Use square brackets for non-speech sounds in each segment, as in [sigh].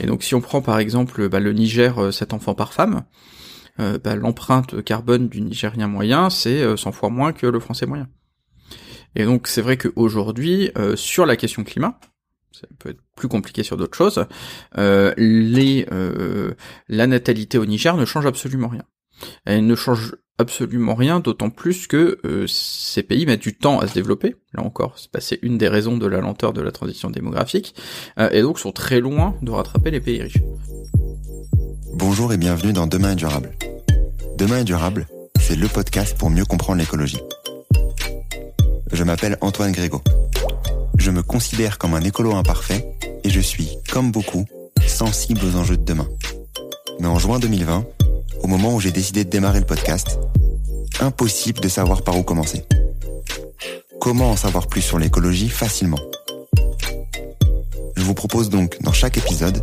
Et donc si on prend par exemple bah, le Niger, 7 enfants par femme, bah, l'empreinte carbone du Nigérien moyen, c'est 100 fois moins que le Français moyen. Et donc c'est vrai qu'aujourd'hui, sur la question climat, ça peut être plus compliqué sur d'autres choses, les, la natalité au Niger ne change absolument rien. Elle ne change absolument rien, d'autant plus que euh, ces pays mettent du temps à se développer. Là encore, c'est une des raisons de la lenteur de la transition démographique, euh, et donc sont très loin de rattraper les pays riches. Bonjour et bienvenue dans Demain est durable. Demain est durable, c'est le podcast pour mieux comprendre l'écologie. Je m'appelle Antoine Grégo. Je me considère comme un écolo imparfait et je suis, comme beaucoup, sensible aux enjeux de demain. Mais en juin 2020, au moment où j'ai décidé de démarrer le podcast, impossible de savoir par où commencer. Comment en savoir plus sur l'écologie facilement? Je vous propose donc dans chaque épisode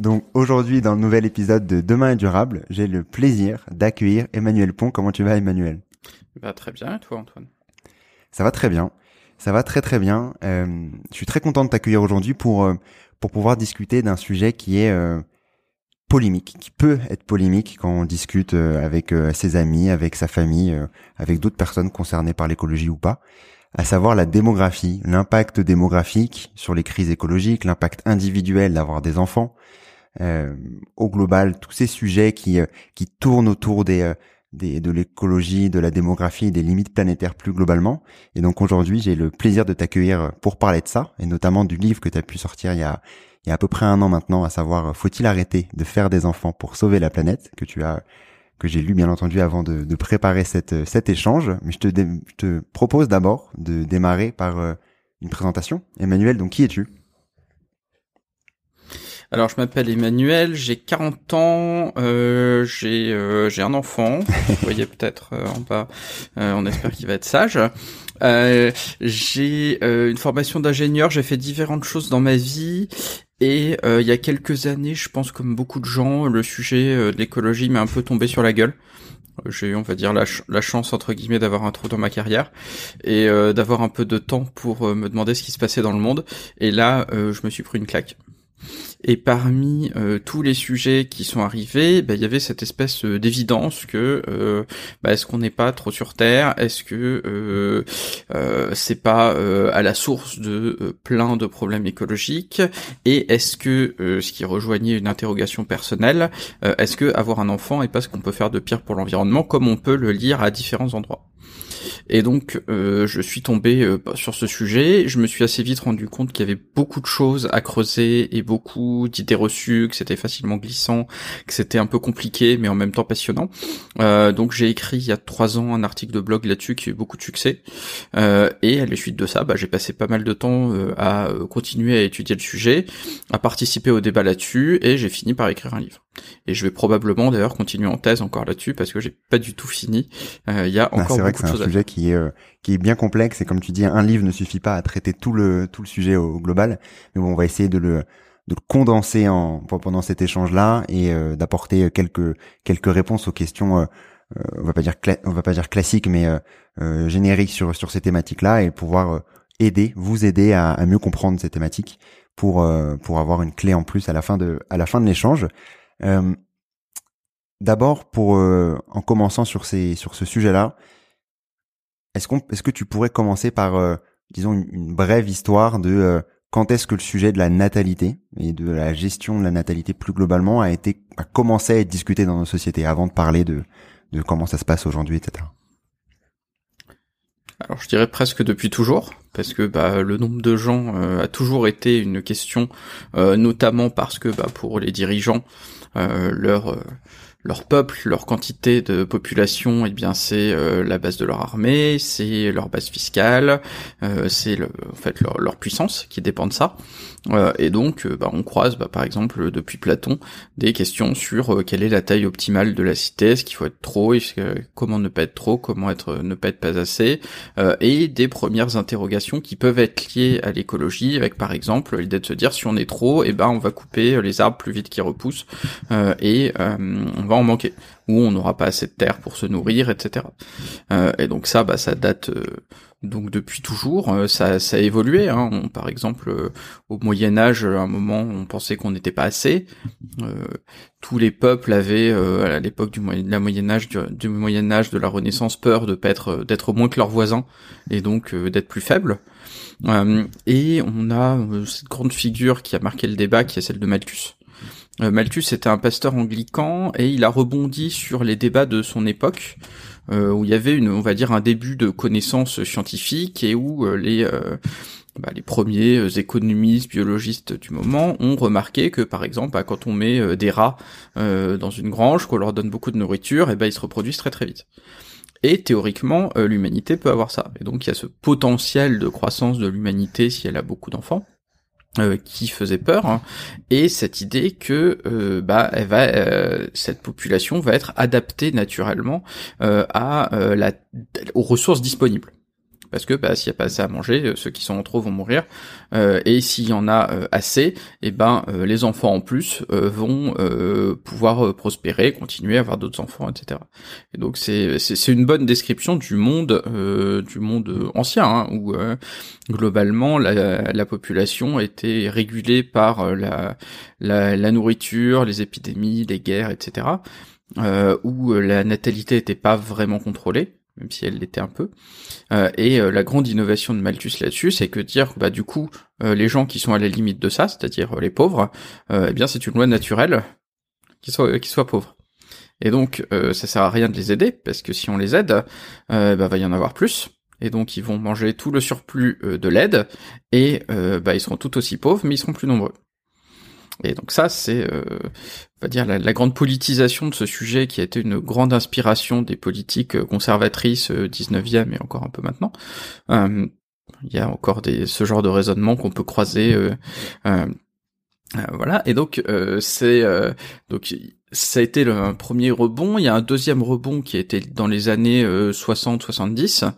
Donc aujourd'hui, dans le nouvel épisode de Demain est durable, j'ai le plaisir d'accueillir Emmanuel Pont. Comment tu vas Emmanuel? Va très bien, et toi Antoine? Ça va très bien. Ça va très très bien. Euh, je suis très content de t'accueillir aujourd'hui pour euh, pour pouvoir discuter d'un sujet qui est euh, polémique, qui peut être polémique quand on discute avec ses amis, avec sa famille, avec d'autres personnes concernées par l'écologie ou pas, à savoir la démographie, l'impact démographique sur les crises écologiques, l'impact individuel d'avoir des enfants, au global, tous ces sujets qui qui tournent autour des des, de l'écologie, de la démographie des limites planétaires plus globalement. Et donc aujourd'hui, j'ai le plaisir de t'accueillir pour parler de ça, et notamment du livre que tu as pu sortir il y a, il y a à peu près un an maintenant, à savoir Faut-il arrêter de faire des enfants pour sauver la planète, que tu as que j'ai lu bien entendu avant de, de préparer cette, cet échange. Mais je te, je te propose d'abord de démarrer par euh, une présentation. Emmanuel, donc qui es-tu? Alors je m'appelle Emmanuel, j'ai 40 ans, euh, j'ai euh, j'ai un enfant, vous voyez peut-être euh, en bas, euh, on espère qu'il va être sage. j'ai une formation d'ingénieur, j'ai fait différentes choses dans ma vie. Et il y a quelques années, je pense comme beaucoup de gens, le sujet de l'écologie m'est un peu tombé sur la gueule. J'ai eu on va dire la, chance entre guillemets d'avoir un trou dans ma carrière et d'avoir un peu de temps pour me demander ce qui se passait dans le monde. Et là je me suis pris une claque et parmi euh, tous les sujets qui sont arrivés, bah, il y avait cette espèce euh, d'évidence que euh, bah, est-ce qu'on n'est pas trop sur Terre? Est-ce que c'est pas à la source de plein de problèmes écologiques? Et est-ce que ce qui rejoignait une interrogation personnelle, est-ce que avoir un enfant est pas ce qu'on peut faire de pire pour l'environnement, comme on peut le lire à différents endroits? Et donc, euh, je suis tombé euh, sur ce sujet. Je me suis assez vite rendu compte qu'il y avait beaucoup de choses à creuser et beaucoup d'idées reçues, que c'était facilement glissant, que c'était un peu compliqué, mais en même temps passionnant. Euh, donc, j'ai écrit il y a trois ans un article de blog là-dessus qui a eu beaucoup de succès. et à la suite de ça, bah, j'ai passé pas mal de temps à continuer à étudier le sujet, à participer au débat là-dessus, et j'ai fini par écrire un livre. Et je vais probablement d'ailleurs continuer en thèse encore là-dessus parce que j'ai pas du tout fini. Il y a ah, encore beaucoup de choses sujet qui est euh, qui est bien complexe et comme tu dis, un livre ne suffit pas à traiter tout le tout le sujet au, global. Mais bon, on va essayer de le de le condenser en pendant cet échange là et euh, d'apporter quelques quelques réponses aux questions. Euh, on va pas dire on va pas dire classiques, mais génériques sur sur ces thématiques là et pouvoir aider, vous aider à, à, mieux comprendre ces thématiques pour pour avoir une clé en plus à la fin de à la fin de l'échange. D'abord, pour en commençant sur ces sur ce sujet-là, est-ce qu'on, est-ce que tu pourrais commencer par, euh, disons, une, brève histoire de euh, quand est-ce que le sujet de la natalité et de la gestion de la natalité plus globalement a été a commencé à être discuté dans nos sociétés avant de parler de de comment ça se passe aujourd'hui, etc. Alors je dirais presque depuis toujours, parce que bah, le nombre de gens euh, a toujours été une question, euh, notamment parce que bah, pour les dirigeants, euh, leur leur peuple, leur quantité de population, eh bien c'est euh, la base de leur armée, c'est leur base fiscale, euh, c'est en fait leur, puissance qui dépend de ça. Euh, et donc, bah, on croise, bah, par exemple, depuis Platon, des questions sur quelle est la taille optimale de la cité, est-ce qu'il faut être trop, comment ne pas être trop, comment être ne pas être pas assez, et des premières interrogations qui peuvent être liées à l'écologie, avec par exemple l'idée de se dire si on est trop, eh ben on va couper les arbres plus vite qu'ils repoussent, et on en manquer, ou on n'aura pas assez de terre pour se nourrir, etc. Euh, et donc ça, bah, ça date euh, donc depuis toujours. Euh, ça, ça a évolué. Hein. par exemple, au Moyen Âge, à un moment, on pensait qu'on n'était pas assez. tous les peuples avaient, à l'époque du Moyen, Âge, du, Moyen Âge, de la Renaissance, peur de être d'être moins que leurs voisins et donc d'être plus faibles. et on a cette grande figure qui a marqué le débat, qui est celle de Malthus. Euh, Malthus était un pasteur anglican et il a rebondi sur les débats de son époque euh, où il y avait une, on va dire, un début de connaissances scientifiques et où euh, les bah, les premiers économistes, biologistes du moment ont remarqué que, par exemple, bah, quand on met des rats dans une grange, qu'on leur donne beaucoup de nourriture, et ben ils se reproduisent très très vite. Et théoriquement, l'humanité peut avoir ça. Et donc il y a ce potentiel de croissance de l'humanité si elle a beaucoup d'enfants. Euh, qui faisait peur hein, et cette idée que euh, bah elle va euh, cette population va être adaptée naturellement à la aux ressources disponibles parce que bah, s'il n'y a pas assez à manger, euh, ceux qui sont en trop vont mourir, euh, et s'il y en a euh, assez, et eh ben les enfants en plus vont pouvoir prospérer, continuer à avoir d'autres enfants, etc. Et donc c'est une bonne description du monde du monde ancien hein, où globalement la, la population était régulée par la nourriture, les épidémies, les guerres, etc. où la natalité n'était pas vraiment contrôlée même si elle l'était un peu. Euh, et euh, la grande innovation de Malthus là-dessus, c'est que dire, bah du coup, euh, les gens qui sont à la limite de ça, c'est-à-dire les pauvres, eh bien c'est une loi naturelle qu'ils soient, qu'ils soient pauvres. Et donc, ça sert à rien de les aider, parce que si on les aide, bah va y en avoir plus. Et donc ils vont manger tout le surplus de l'aide, et bah ils seront tout aussi pauvres, mais ils seront plus nombreux. Et donc ça, c'est, euh, on va dire, la, la, grande politisation de ce sujet qui a été une grande inspiration des politiques euh, conservatrices 19e euh, et encore un peu maintenant. Euh, il y a encore des, ce genre de raisonnement qu'on peut croiser. Euh, voilà. Et donc c'est donc ça a été le premier rebond. Il y a un deuxième rebond qui a été dans les années 60-70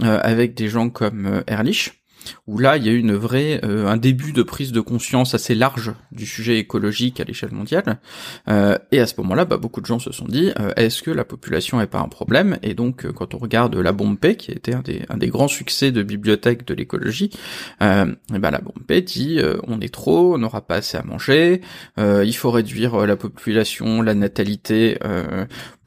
avec des gens comme Ehrlich où là il y a eu une vraie euh, un début de prise de conscience assez large du sujet écologique à l'échelle mondiale. Euh, et à ce moment-là bah, beaucoup de gens se sont dit euh, est-ce que la population est pas un problème? Et donc quand on regarde la bombe P qui été un des un des grands succès de bibliothèque de l'écologie et ben la bombe P dit on est trop on n'aura pas assez à manger il faut réduire la population la natalité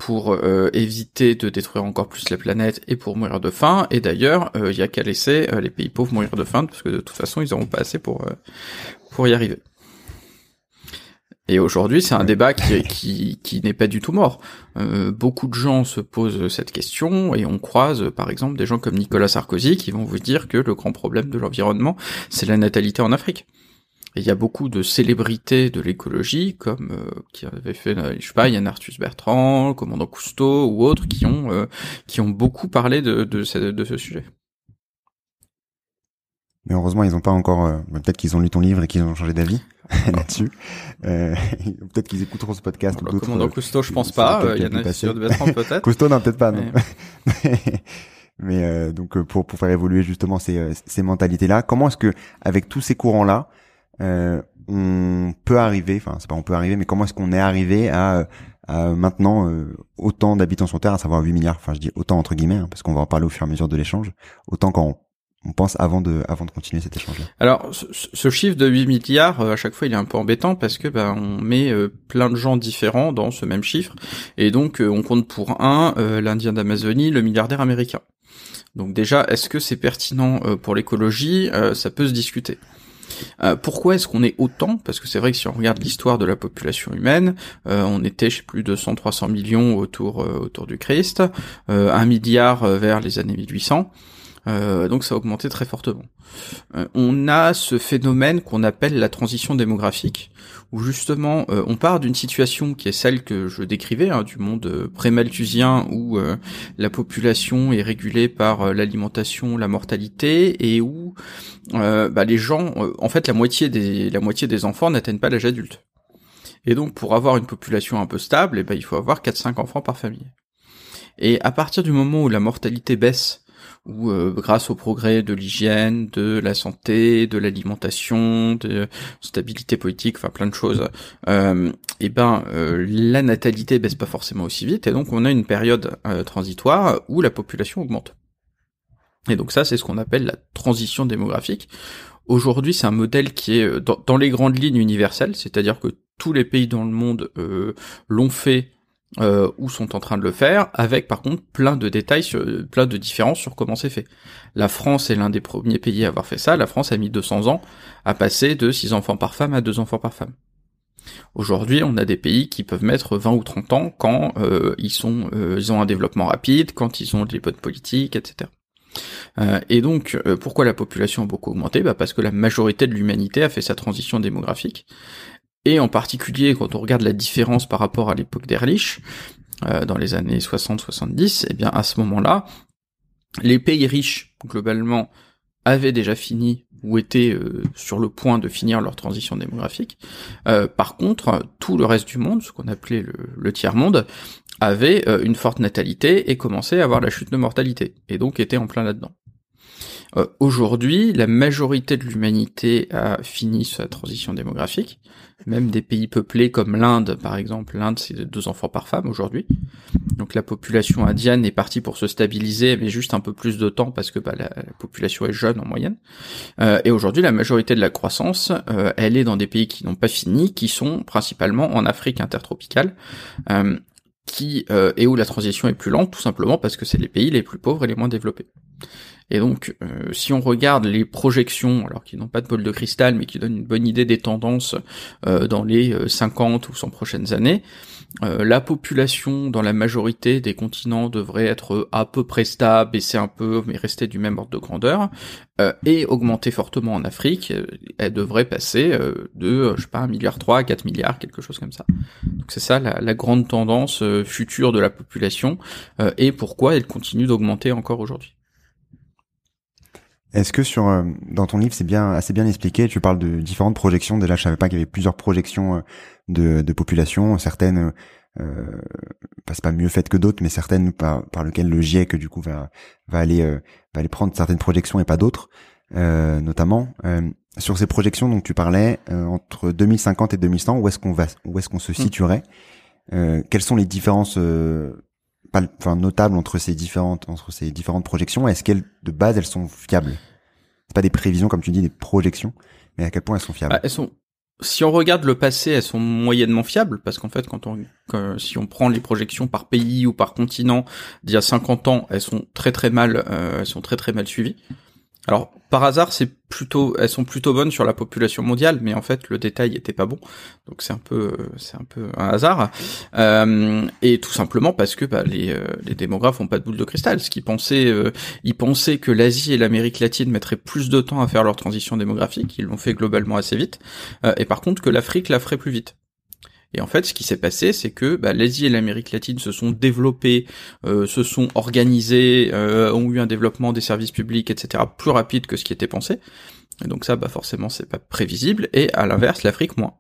pour éviter de détruire encore plus la planète et pour mourir de faim et d'ailleurs il y a qu'à laisser les pays pauvres mourir de faim parce que de toute façon ils n'auront pas assez pour euh, pour y arriver. Et aujourd'hui, c'est un débat qui, qui, qui n'est pas du tout mort. Euh, beaucoup de gens se posent cette question et on croise, par exemple, des gens comme Nicolas Sarkozy qui vont vous dire que le grand problème de l'environnement, c'est la natalité en Afrique. Il y a beaucoup de célébrités de l'écologie, comme euh, qui avaient fait, je sais pas, Yann Arthus Bertrand, le commandant Cousteau ou autres, qui ont qui ont beaucoup parlé de, de ce sujet. Mais heureusement, ils ont pas encore. Euh, peut-être qu'ils ont lu ton livre et qu'ils ont changé d'avis [laughs] là-dessus. Euh, [laughs] peut-être qu'ils écouteront ce podcast. Bah, ou dans Cousteau, je pense pas. Il y en a de [laughs] peut-être. Cousteau, non, peut-être pas. Non. Mais euh, donc pour pour faire évoluer justement ces ces mentalités-là, comment est-ce que avec tous ces courants-là, on peut arriver, enfin c'est pas on peut arriver, mais comment est-ce qu'on est arrivé à, maintenant autant d'habitants sur Terre, à savoir 8 milliards, enfin je dis autant entre guillemets, hein, parce qu'on va en parler au fur et à mesure de l'échange, autant quand on pense avant de avant de continuer cet échange-là. Alors ce, chiffre de 8 milliards euh, à chaque fois il est un peu embêtant parce que ben on met euh, plein de gens différents dans ce même chiffre. Et donc euh, on compte pour un l'Indien d'Amazonie, le milliardaire américain. Donc déjà est-ce que c'est pertinent pour l'écologie? Ça peut se discuter. Pourquoi est-ce qu'on est autant? Parce que c'est vrai que si on regarde l'histoire de la population humaine, on était chez plus de 100-300 millions autour autour du Christ, un milliard vers les années 1800. Euh, donc ça a augmenté très fortement. Euh, on a ce phénomène qu'on appelle la transition démographique, où justement euh, on part d'une situation qui est celle que je décrivais, hein, du monde pré-malthusien, où la population est régulée par l'alimentation, la mortalité, et où bah, les gens, en fait la moitié des, enfants n'atteignent pas l'âge adulte. Et donc pour avoir une population un peu stable, eh ben, il faut avoir 4-5 enfants par famille. Et à partir du moment où la mortalité baisse, où euh, grâce au progrès de l'hygiène, de la santé, de l'alimentation, de stabilité politique, enfin plein de choses, euh, et eh ben euh, la natalité baisse pas forcément aussi vite, et donc on a une période euh, transitoire où la population augmente. Et donc ça, c'est ce qu'on appelle la transition démographique. Aujourd'hui, c'est un modèle qui est dans, dans, les grandes lignes universel, c'est-à-dire que tous les pays dans le monde l'ont fait euh, ou sont en train de le faire, avec par contre plein de détails, sur, plein de différences sur comment c'est fait. La France est l'un des premiers pays à avoir fait ça. La France a mis 200 ans à passer de 6 enfants par femme à 2 enfants par femme. Aujourd'hui, on a des pays qui peuvent mettre 20 ou 30 ans quand euh, ils sont, euh, ils ont un développement rapide, quand ils ont des bonnes politiques, etc. Euh, et donc, pourquoi la population a beaucoup augmenté? Bah Parce que la majorité de l'humanité a fait sa transition démographique. Et en particulier, quand on regarde la différence par rapport à l'époque d'Erlich, euh, dans les années 60-70, eh bien à ce moment-là, les pays riches, globalement, avaient déjà fini ou étaient euh, sur le point de finir leur transition démographique. Euh, par contre, tout le reste du monde, ce qu'on appelait le, tiers-monde, avait une forte natalité et commençait à avoir la chute de mortalité, et donc était en plein là-dedans. Aujourd'hui, la majorité de l'humanité a fini sa transition démographique, même des pays peuplés comme l'Inde, par exemple. L'Inde, c'est deux enfants par femme aujourd'hui. Donc la population indienne est partie pour se stabiliser, mais juste un peu plus de temps parce que bah, la, population est jeune en moyenne. Euh, et aujourd'hui, la majorité de la croissance, euh, elle est dans des pays qui n'ont pas fini, qui sont principalement en Afrique intertropicale. Euh, qui et où la transition est plus lente, tout simplement parce que c'est les pays les plus pauvres et les moins développés. Et donc, euh, si on regarde les projections, alors qui n'ont pas de bol de cristal, mais qui donnent une bonne idée des tendances euh, dans les 50 euh, ou 100 prochaines années, la population dans la majorité des continents devrait être à peu près stable, baisser un peu, mais rester du même ordre de grandeur, et augmenter fortement en Afrique. Elle devrait passer de, je sais pas, 1 milliard 3 à 4 milliards, quelque chose comme ça. Donc c'est ça la, la, grande tendance future de la population, et pourquoi elle continue d'augmenter encore aujourd'hui. Est-ce que sur euh, dans ton livre c'est bien assez bien expliqué Tu parles de différentes projections. Déjà, je savais pas qu'il y avait plusieurs projections euh, de, de population. Certaines euh, pas mieux faites que d'autres, mais certaines par, par lesquelles le GIEC du coup va va aller euh, va aller prendre certaines projections et pas d'autres, notamment sur ces projections. Donc tu parlais entre 2050 et 2100. Où est-ce qu'on va Où est-ce qu'on se hmm. situerait? Quelles sont les différences enfin, notable entre ces différentes entre ces différentes projections Est-ce qu'elles de base elles sont fiables? C'est pas des prévisions comme tu dis, des projections, mais à quel point elles sont fiables? Bah, Elles sont. Si on regarde le passé, elles sont moyennement fiables parce qu'en fait, quand on si on prend les projections par pays ou par continent d'il y a 50 ans, elles sont très très mal euh, elles sont très très mal suivies. Alors par hasard, c'est plutôt, elles sont plutôt bonnes sur la population mondiale, mais en fait le détail était pas bon, donc c'est un peu, c'est un peu un hasard, euh, et tout simplement parce que bah, les, euh, les démographes ont pas de boule de cristal. Ce qu'ils pensaient, euh, ils pensaient que l'Asie et l'Amérique latine mettraient plus de temps à faire leur transition démographique, ils l'ont fait globalement assez vite, et par contre que l'Afrique la ferait plus vite. Et en fait, ce qui s'est passé, c'est que bah, l'Asie et l'Amérique latine se sont développés, euh, se sont organisés, euh, ont eu un développement des services publics, etc., plus rapide que ce qui était pensé. Et donc ça, bah forcément, c'est pas prévisible. Et à l'inverse, l'Afrique moins.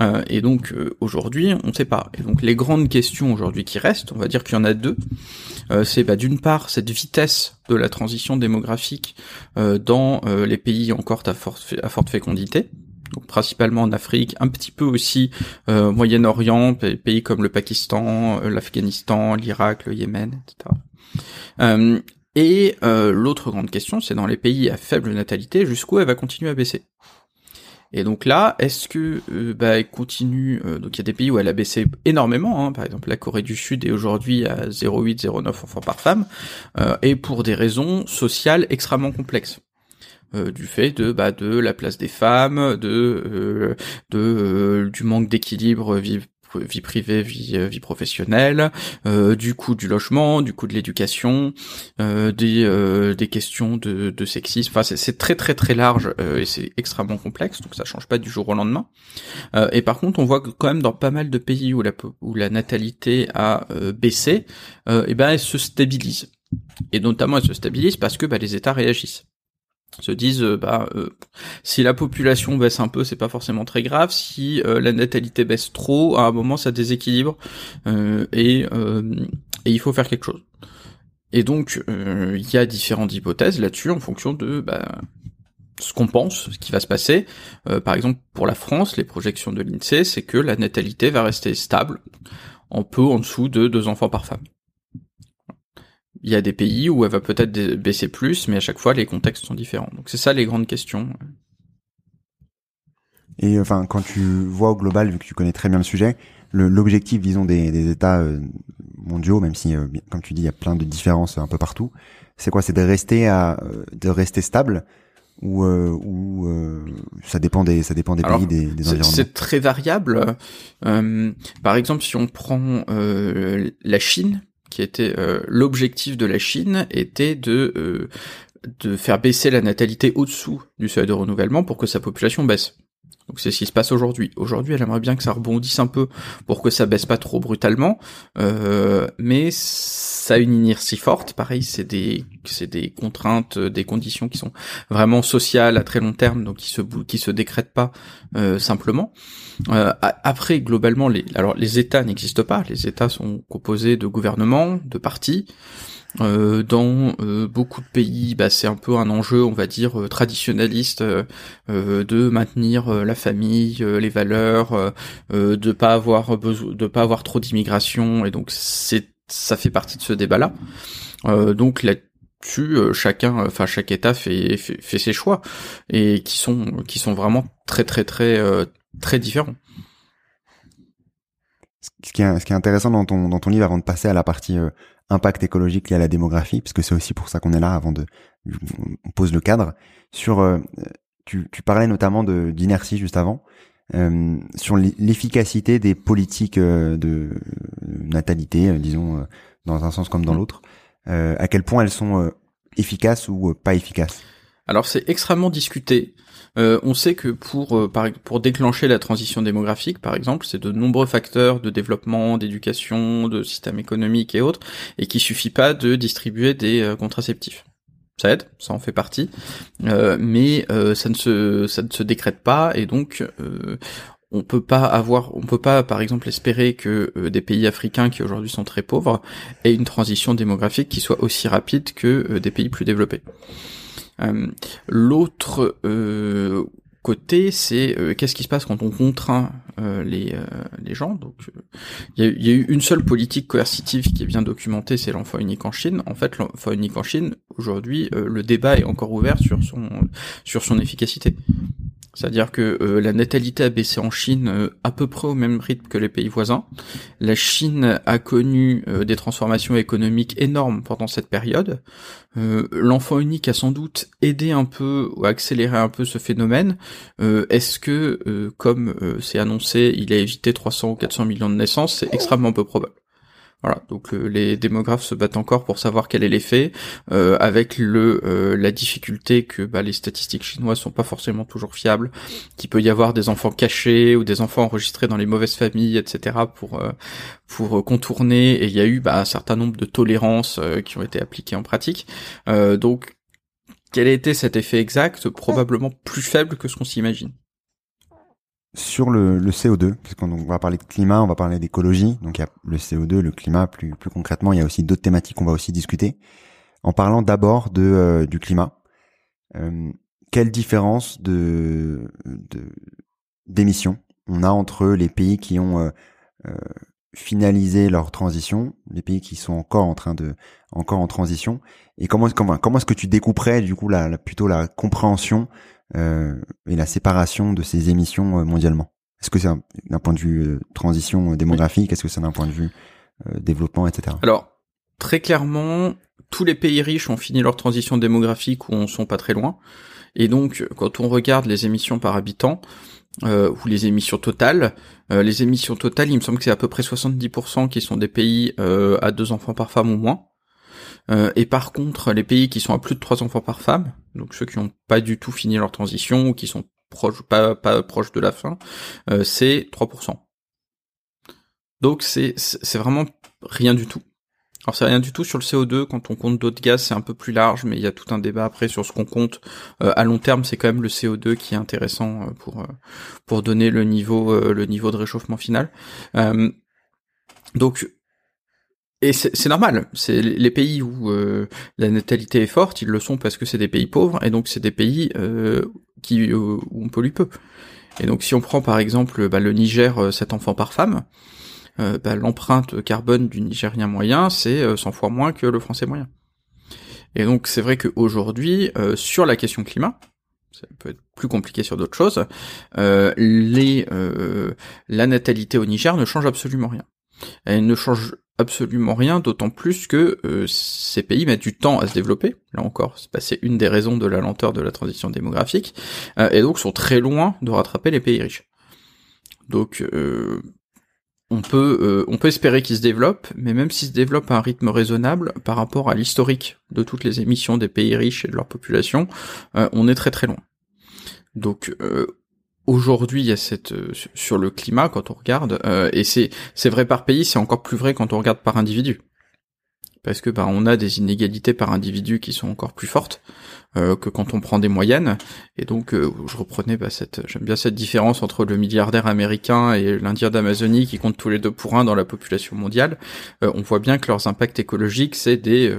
Euh, et donc aujourd'hui, on ne sait pas. Et donc les grandes questions aujourd'hui qui restent, on va dire qu'il y en a deux. c'est bah, d'une part cette vitesse de la transition démographique dans les pays encore à forte fécondité donc principalement en Afrique, un petit peu aussi euh, Moyen-Orient, pays comme le Pakistan, euh, l'Afghanistan, l'Irak, le Yémen, etc. Euh, et euh, l'autre grande question, c'est dans les pays à faible natalité, jusqu'où elle va continuer à baisser? Et donc là, est-ce que bah, elle continue Donc il y a des pays où elle a baissé énormément. Hein, par exemple, la Corée du Sud est aujourd'hui à 0,8, 0,9 enfants par femme, et pour des raisons sociales extrêmement complexes. Du fait de bah de la place des femmes, de de du manque d'équilibre vie vie privée, vie, euh, vie professionnelle, euh, du coût du logement, du coût de l'éducation, euh, des, euh, des questions de, de sexisme. Enfin, c'est très très très large euh, et c'est extrêmement complexe, donc ça change pas du jour au lendemain. et par contre, on voit que quand même dans pas mal de pays où la, où la natalité a baissé, et ben elle se stabilise. Et notamment elle se stabilise parce que bah, les États réagissent se disent euh, bah euh, si la population baisse un peu c'est pas forcément très grave. Si euh, la natalité baisse trop à un moment ça déséquilibre et, et il faut faire quelque chose. Et donc il y a différentes hypothèses là-dessus en fonction de bah, ce qu'on pense, ce qui va se passer. par exemple, pour la France, les projections de l'INSEE, c'est que la natalité va rester stable, en peu en dessous de deux enfants par femme il y a des pays où elle va peut-être baisser plus, mais à chaque fois les contextes sont différents. Donc c'est ça les grandes questions. Et enfin, quand tu vois au global, vu que tu connais très bien le sujet, l'objectif, disons, des, des États euh, mondiaux, même si, euh, comme tu dis, il y a plein de différences un peu partout, c'est quoi? C'est de rester à, euh, de rester stable ou, ou ça dépend des, ça dépend des pays, des, des environnements? C'est très variable. par exemple, si on prend la Chine, qui était euh, l'objectif de la Chine était de euh, de faire baisser la natalité au-dessous du seuil de renouvellement pour que sa population baisse. Donc c'est ce qui se passe aujourd'hui. Aujourd'hui, elle aimerait bien que ça rebondisse un peu pour que ça baisse pas trop brutalement, euh, mais ça a une inertie forte. Pareil, c'est des c'est des contraintes, des conditions qui sont vraiment sociales à très long terme, donc qui se qui se décrètent pas euh, simplement. Euh, après, globalement, les alors les États n'existent pas. Les États sont composés de gouvernements, de partis. Euh, dans euh, beaucoup de pays, bah, c'est un peu un enjeu, on va dire, euh, traditionnaliste de maintenir la famille, les valeurs, de pas avoir besoin, de pas avoir trop d'immigration, et donc c'est ça fait partie de ce débat-là. donc là-dessus, chacun, enfin chaque État fait, fait, fait ses choix et qui sont qui sont vraiment très très très très différents ce qui est, ce qui est intéressant dans ton, dans ton livre, avant de passer à la partie euh, impact écologique lié à la démographie, parce que c'est aussi pour ça qu'on est là, avant de on pose le cadre, sur euh, tu, tu parlais notamment de d'inertie juste avant, euh, sur l'efficacité des politiques de natalité, disons dans un sens comme dans mmh. l'autre, à quel point elles sont efficaces ou pas efficaces? Alors c'est extrêmement discuté. Euh, on sait que pour, euh, pour déclencher la transition démographique, par exemple, c'est de nombreux facteurs de développement, d'éducation, de système économique et autres, et qu'il suffit pas de distribuer des euh, contraceptifs. Ça aide, ça en fait partie, mais ça ne se ça ne se décrète pas, et donc on peut pas avoir, on peut pas, par exemple, espérer que des pays africains qui aujourd'hui sont très pauvres aient une transition démographique qui soit aussi rapide que des pays plus développés. Euh, l'autre euh, côté, c'est euh, qu'est-ce qui se passe quand on contraint les, les gens? Donc, il y, a, eu une seule politique coercitive qui est bien documentée, c'est l'enfant unique en Chine. En fait, l'enfant unique en Chine, aujourd'hui, le débat est encore ouvert sur son sur son efficacité. C'est-à-dire que euh, la natalité a baissé en Chine euh, à peu près au même rythme que les pays voisins. La Chine a connu euh, des transformations économiques énormes pendant cette période. L'enfant unique a sans doute aidé un peu ou accéléré un peu ce phénomène. Est-ce que, comme c'est annoncé, il a évité 300 ou 400 millions de naissances? C'est extrêmement peu probable. Voilà, donc euh, les démographes se battent encore pour savoir quel est l'effet, euh, avec le euh, la difficulté que bah, les statistiques chinoises sont pas forcément toujours fiables, qu'il peut y avoir des enfants cachés ou des enfants enregistrés dans les mauvaises familles, etc. pour pour contourner. Et il y a eu bah, un certain nombre de tolérances qui ont été appliquées en pratique. donc quel a été cet effet exact? Probablement plus faible que ce qu'on s'imagine sur le, le CO2, puisqu'on va parler de climat, on va parler d'écologie, donc il y a le CO2, le climat, plus, plus concrètement, il y a aussi d'autres thématiques qu'on va aussi discuter. En parlant d'abord de, euh, du climat, euh, quelle différence de, d'émissions on a entre les pays qui ont euh, euh, finalisé leur transition, les pays qui sont encore en train de, encore en transition, et comment, comment, comment est-ce que tu découperais du coup la, la plutôt la compréhension et la séparation de ces émissions euh, mondialement Est-ce que c'est d'un point de vue euh, transition démographique? Est-ce que c'est d'un point de vue développement, etc. Alors, très clairement, tous les pays riches ont fini leur transition démographique ou on sont pas très loin. Et donc, quand on regarde les émissions par habitant, euh, ou les émissions totales, euh, les émissions totales, il me semble que c'est à peu près 70% qui sont des pays euh, à deux enfants par femme ou moins. Et par contre, les pays qui sont à plus de trois enfants par femme, donc ceux qui n'ont pas du tout fini leur transition ou qui sont proches, pas, pas proches de la fin, c'est 3%. Donc c'est vraiment rien du tout. Alors c'est rien du tout sur le CO2, quand on compte d'autres gaz c'est un peu plus large, mais il y a tout un débat après sur ce qu'on compte. Euh, à long terme c'est quand même le CO2 qui est intéressant euh, pour euh, pour donner le niveau le niveau de réchauffement final. donc et c'est normal, c'est les pays où la natalité est forte, ils le sont parce que c'est des pays pauvres, et donc c'est des pays qui où on pollue peu. Et donc si on prend par exemple bah, le Niger, 7 enfants par femme, euh, bah, l'empreinte carbone du Nigérien moyen, c'est 100 euh, fois moins que le français moyen. Et donc c'est vrai qu'aujourd'hui, euh, sur la question climat, ça peut être plus compliqué sur d'autres choses, les, la natalité au Niger ne change absolument rien. Elle ne change absolument rien, d'autant plus que ces pays mettent du temps à se développer. Là encore, c'est une des raisons de la lenteur de la transition démographique, et donc sont très loin de rattraper les pays riches. Donc on peut, euh, on peut espérer qu'il se développe, mais même s'il se développe à un rythme raisonnable par rapport à l'historique de toutes les émissions des pays riches et de leur population, euh, on est très très loin. Donc euh, aujourd'hui, il y a cette sur le climat quand on regarde, et c'est c'est vrai par pays, c'est encore plus vrai quand on regarde par individu. Parce que bah on a des inégalités par individu qui sont encore plus fortes euh, que quand on prend des moyennes. Et donc euh, je reprenais bah, cette j'aime bien cette différence entre le milliardaire américain et l'Indien d'Amazonie qui comptent tous les deux pour un dans la population mondiale. Euh, on voit bien que leurs impacts écologiques c'est des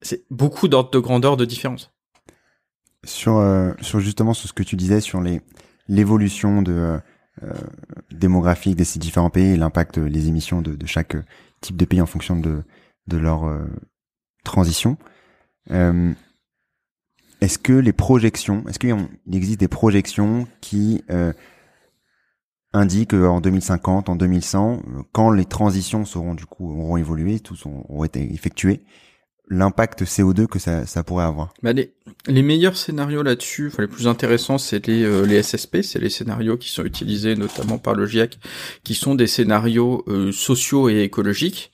c'est beaucoup d'ordre de grandeur de différence. Sur sur justement sur ce que tu disais sur les l'évolution de démographique de ces différents pays et l'impact les émissions de, de chaque type de pays en fonction de de leur euh, transition. Euh, est-ce que les projections, est-ce qu'il existe des projections qui euh, indiquent en 2050, en 2100, quand les transitions seront du coup auront évolué, tous auront été effectués, l'impact CO2 que ça, pourrait avoir bah les, meilleurs scénarios là-dessus, enfin les plus intéressants, c'est les, euh, SSP, c'est les scénarios qui sont utilisés notamment par le GIEC, qui sont des scénarios euh, sociaux et écologiques.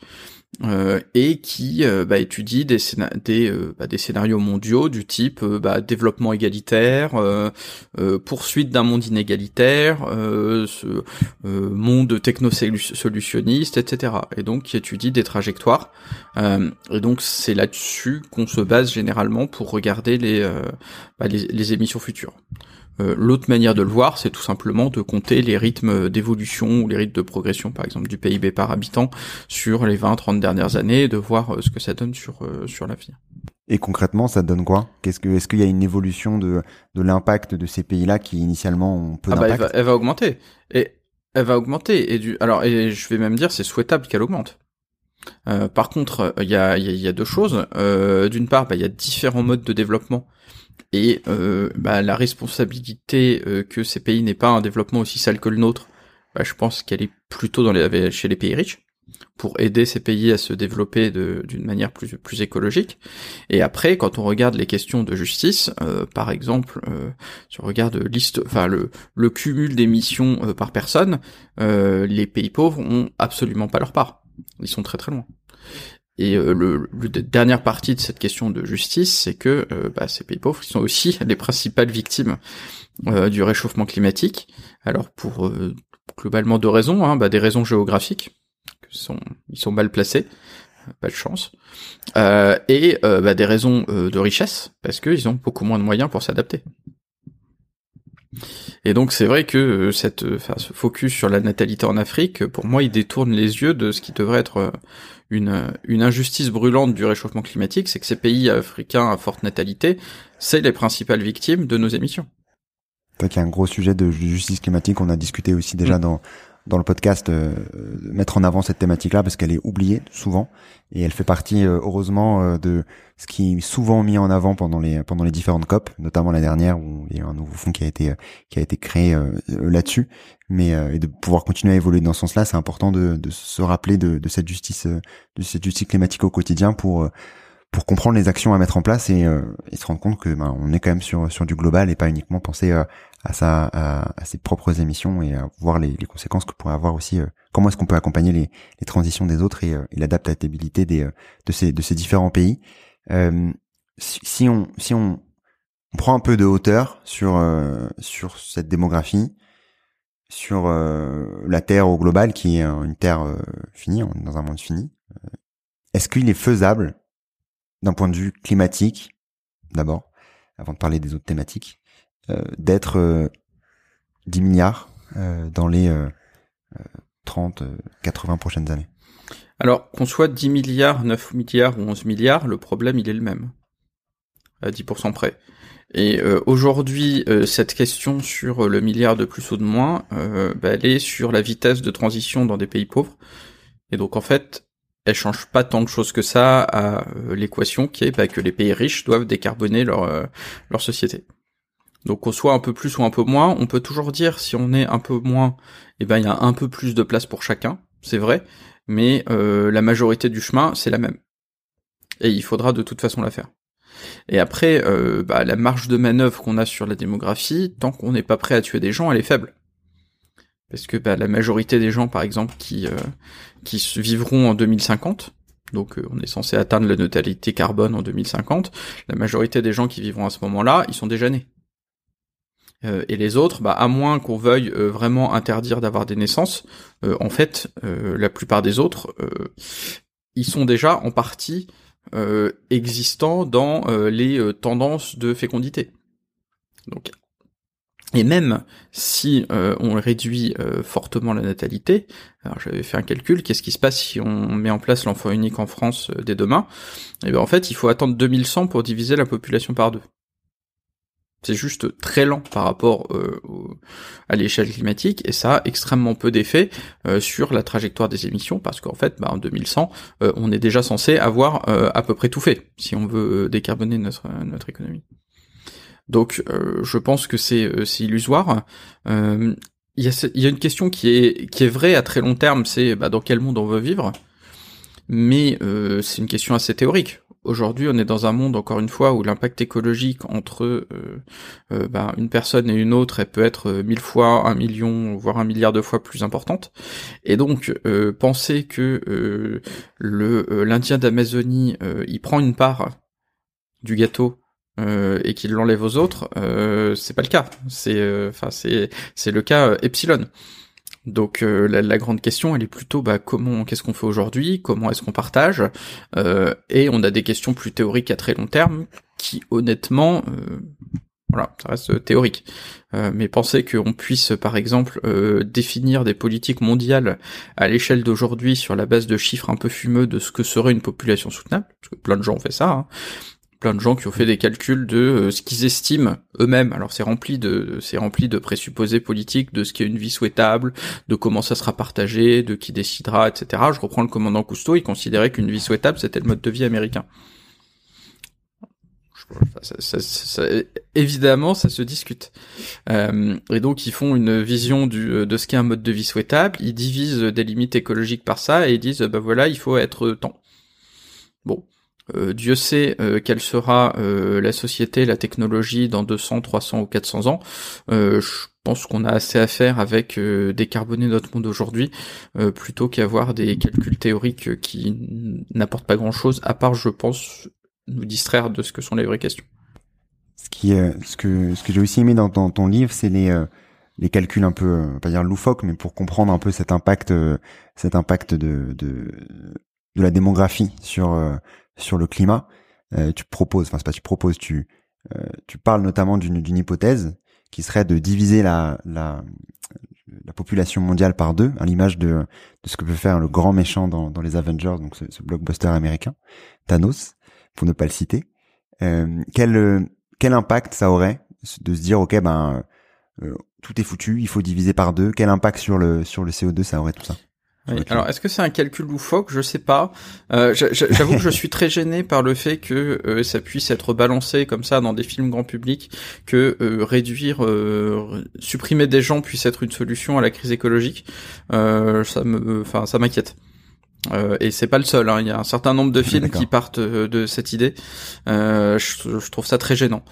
Euh, et qui euh, bah, étudie euh, bah, des, scénarios mondiaux du type bah, développement égalitaire, poursuite d'un monde inégalitaire, ce, monde technosolutionniste, etc. Et donc qui étudie des trajectoires. et donc c'est là-dessus qu'on se base généralement pour regarder les, bah, émissions futures. Euh, l'autre manière de le voir, c'est tout simplement de compter les rythmes d'évolution ou les rythmes de progression, par exemple, du PIB par habitant sur les 20-30 dernières années, de voir euh, ce que ça donne sur euh, sur l'avenir. Et concrètement, ça donne quoi? Qu'est-ce que est-ce qu'il y a une évolution de de l'impact de ces pays-là qui initialement ont peu ah bah, d'impact? elle, va augmenter et elle va augmenter et du alors et je vais même dire c'est souhaitable qu'elle augmente. par contre, il y a, y a deux choses. D'une part, bah, il y a différents modes de développement et euh, bah, la responsabilité euh, que ces pays n'aient pas un développement aussi sale que le nôtre, bah, je pense qu'elle est plutôt dans les, chez les pays riches pour aider ces pays à se développer d'une manière plus, plus écologique. Et après, quand on regarde les questions de justice, euh, par exemple, euh, si on regarde liste, enfin le, le cumul d'émissions euh, par personne, euh, les pays pauvres ont absolument pas leur part. Ils sont très très loin. Et euh, le, dernière partie de cette question de justice, c'est que euh, bah, ces pays pauvres sont aussi [laughs] les principales victimes euh, du réchauffement climatique. Alors pour globalement deux raisons, hein, bah, des raisons géographiques, que sont, ils sont mal placés, pas de chance, et bah, des raisons de richesse, parce qu'ils ont beaucoup moins de moyens pour s'adapter. Et donc c'est vrai que cette, ce focus sur la natalité en Afrique, pour moi, il détourne les yeux de ce qui devrait être une, une injustice brûlante du réchauffement climatique, c'est que ces pays africains à forte natalité, c'est les principales victimes de nos émissions. C'est un gros sujet de justice climatique. On a discuté aussi déjà mm. dans dans le podcast euh, mettre en avant cette thématique-là parce qu'elle est oubliée souvent et elle fait partie euh, heureusement euh, de ce qui est souvent mis en avant pendant les pendant les différentes COP, notamment la dernière où il y a un nouveau fonds qui a été qui a été créé là-dessus. Mais et de pouvoir continuer à évoluer dans ce sens-là, c'est important de, de se rappeler de, de cette justice de cette justice climatique au quotidien pour pour comprendre les actions à mettre en place et, et se rendre compte que ben, on est quand même sur sur du global et pas uniquement penser à sa à, ses propres émissions et à voir les, les conséquences que pourrait avoir aussi comment est-ce qu'on peut accompagner les, les transitions des autres et, et l'adaptabilité des de ces de ces différents pays si, si on si on on prend un peu de hauteur sur euh, sur cette démographie, sur euh, la Terre au global, qui est une Terre euh, finie, dans un monde fini. Est-ce qu'il est faisable, d'un point de vue climatique, d'abord, avant de parler des autres thématiques, d'être 10 milliards dans les 30, 80 prochaines années Alors, qu'on soit 10 milliards, 9 milliards ou 11 milliards, le problème, il est le même. À 10% près. Et euh, aujourd'hui, euh, cette question sur le milliard de plus ou de moins, euh, bah, elle est sur la vitesse de transition dans des pays pauvres. Et donc en fait, elle change pas tant de choses que ça à l'équation qui est bah, que les pays riches doivent décarboner leur société. Donc qu'on soit un peu plus ou un peu moins, on peut toujours dire si on est un peu moins, eh ben il y a un peu plus de place pour chacun, c'est vrai, mais la majorité du chemin c'est la même. Et il faudra de toute façon la faire. Et après, euh, bah, la marge de manœuvre qu'on a sur la démographie, tant qu'on n'est pas prêt à tuer des gens, elle est faible. Parce que bah, la majorité des gens, par exemple, qui euh, qui vivront en 2050, donc euh, on est censé atteindre la neutralité carbone en 2050, la majorité des gens qui vivront à ce moment-là, ils sont déjà nés. Et les autres, bah, à moins qu'on veuille vraiment interdire d'avoir des naissances, en fait, la plupart des autres, ils sont déjà en partie euh, existant dans euh, les euh, tendances de fécondité. Donc, et même si on réduit fortement la natalité, alors j'avais fait un calcul, qu'est-ce qui se passe si on met en place l'enfant unique en France dès demain? Eh bien en fait, il faut attendre 2100 pour diviser la population par deux. C'est juste très lent par rapport euh, à l'échelle climatique et ça a extrêmement peu d'effet euh, sur la trajectoire des émissions parce qu'en fait, bah, en 2100, euh, on est déjà censé avoir à peu près tout fait si on veut décarboner notre notre économie. Donc, je pense que c'est illusoire. Il y, a, y a une question qui est qui est vraie à très long terme, c'est bah, dans quel monde on veut vivre. Mais c'est une question assez théorique aujourd'hui, on est dans un monde, encore une fois, où l'impact écologique entre euh, euh, bah, une personne et une autre, elle peut être euh, mille fois, un million, voire un milliard de fois plus importante. Et donc, penser que le l'Indien d'Amazonie, il prend une part du gâteau et qu'il l'enlève aux autres, c'est pas le cas. C'est, enfin, c'est c'est le cas epsilon. Donc euh, la, grande question, elle est plutôt bah, comment, qu'est-ce qu'on fait aujourd'hui, comment est-ce qu'on partage, euh, et on a des questions plus théoriques à très long terme qui, honnêtement, euh, voilà, ça reste théorique. mais penser qu'on puisse, par exemple, définir des politiques mondiales à l'échelle d'aujourd'hui sur la base de chiffres un peu fumeux de ce que serait une population soutenable, parce que plein de gens ont fait ça, hein, plein de gens qui ont fait des calculs de euh, ce qu'ils estiment eux-mêmes. Alors c'est rempli de c'est rempli de présupposés politiques, de ce qui est une vie souhaitable, de comment ça sera partagé, de qui décidera, etc. Je reprends le commandant Cousteau, il considérait qu'une vie souhaitable c'était le mode de vie américain. évidemment, ça se discute. Euh, et donc, ils font une vision du, de ce qu'est un mode de vie souhaitable. Ils divisent des limites écologiques par ça et ils disent, bah voilà, il faut être temps. Bon, euh, Dieu sait euh, quelle sera euh, la société, la technologie dans 200, 300 ou 400 ans. je pense qu'on a assez à faire avec décarboner notre monde aujourd'hui, plutôt qu'avoir des calculs théoriques qui n'apportent pas grand-chose, à part, je pense, nous distraire de ce que sont les vraies questions. Ce qui, ce que, ce que j'ai aussi aimé dans, ton livre, c'est les les calculs un peu, pas dire loufoques, mais pour comprendre un peu cet impact, cet impact de, de de la démographie sur sur le climat, euh, tu proposes, enfin c'est pas tu proposes, tu euh, tu parles notamment d'une hypothèse qui serait de diviser la, la la population mondiale par deux, à l'image de, de ce que peut faire le grand méchant dans, dans les Avengers, donc ce, ce blockbuster américain, Thanos, pour ne pas le citer. Euh, quel quel impact ça aurait de se dire ok ben euh, tout est foutu, il faut diviser par deux. Quel impact sur le sur le CO2 ça aurait tout ça? Alors, est-ce que c'est un calcul loufoque? Je sais pas. Euh, J'avoue que je suis très gêné par le fait que euh, ça puisse être balancé comme ça dans des films grand public, que euh, réduire, supprimer des gens puisse être une solution à la crise écologique. ça me, enfin, ça m'inquiète. Euh, et c'est pas le seul. Hein. Il y a un certain nombre de films qui partent euh, de cette idée. Euh, je, je, trouve ça très gênant.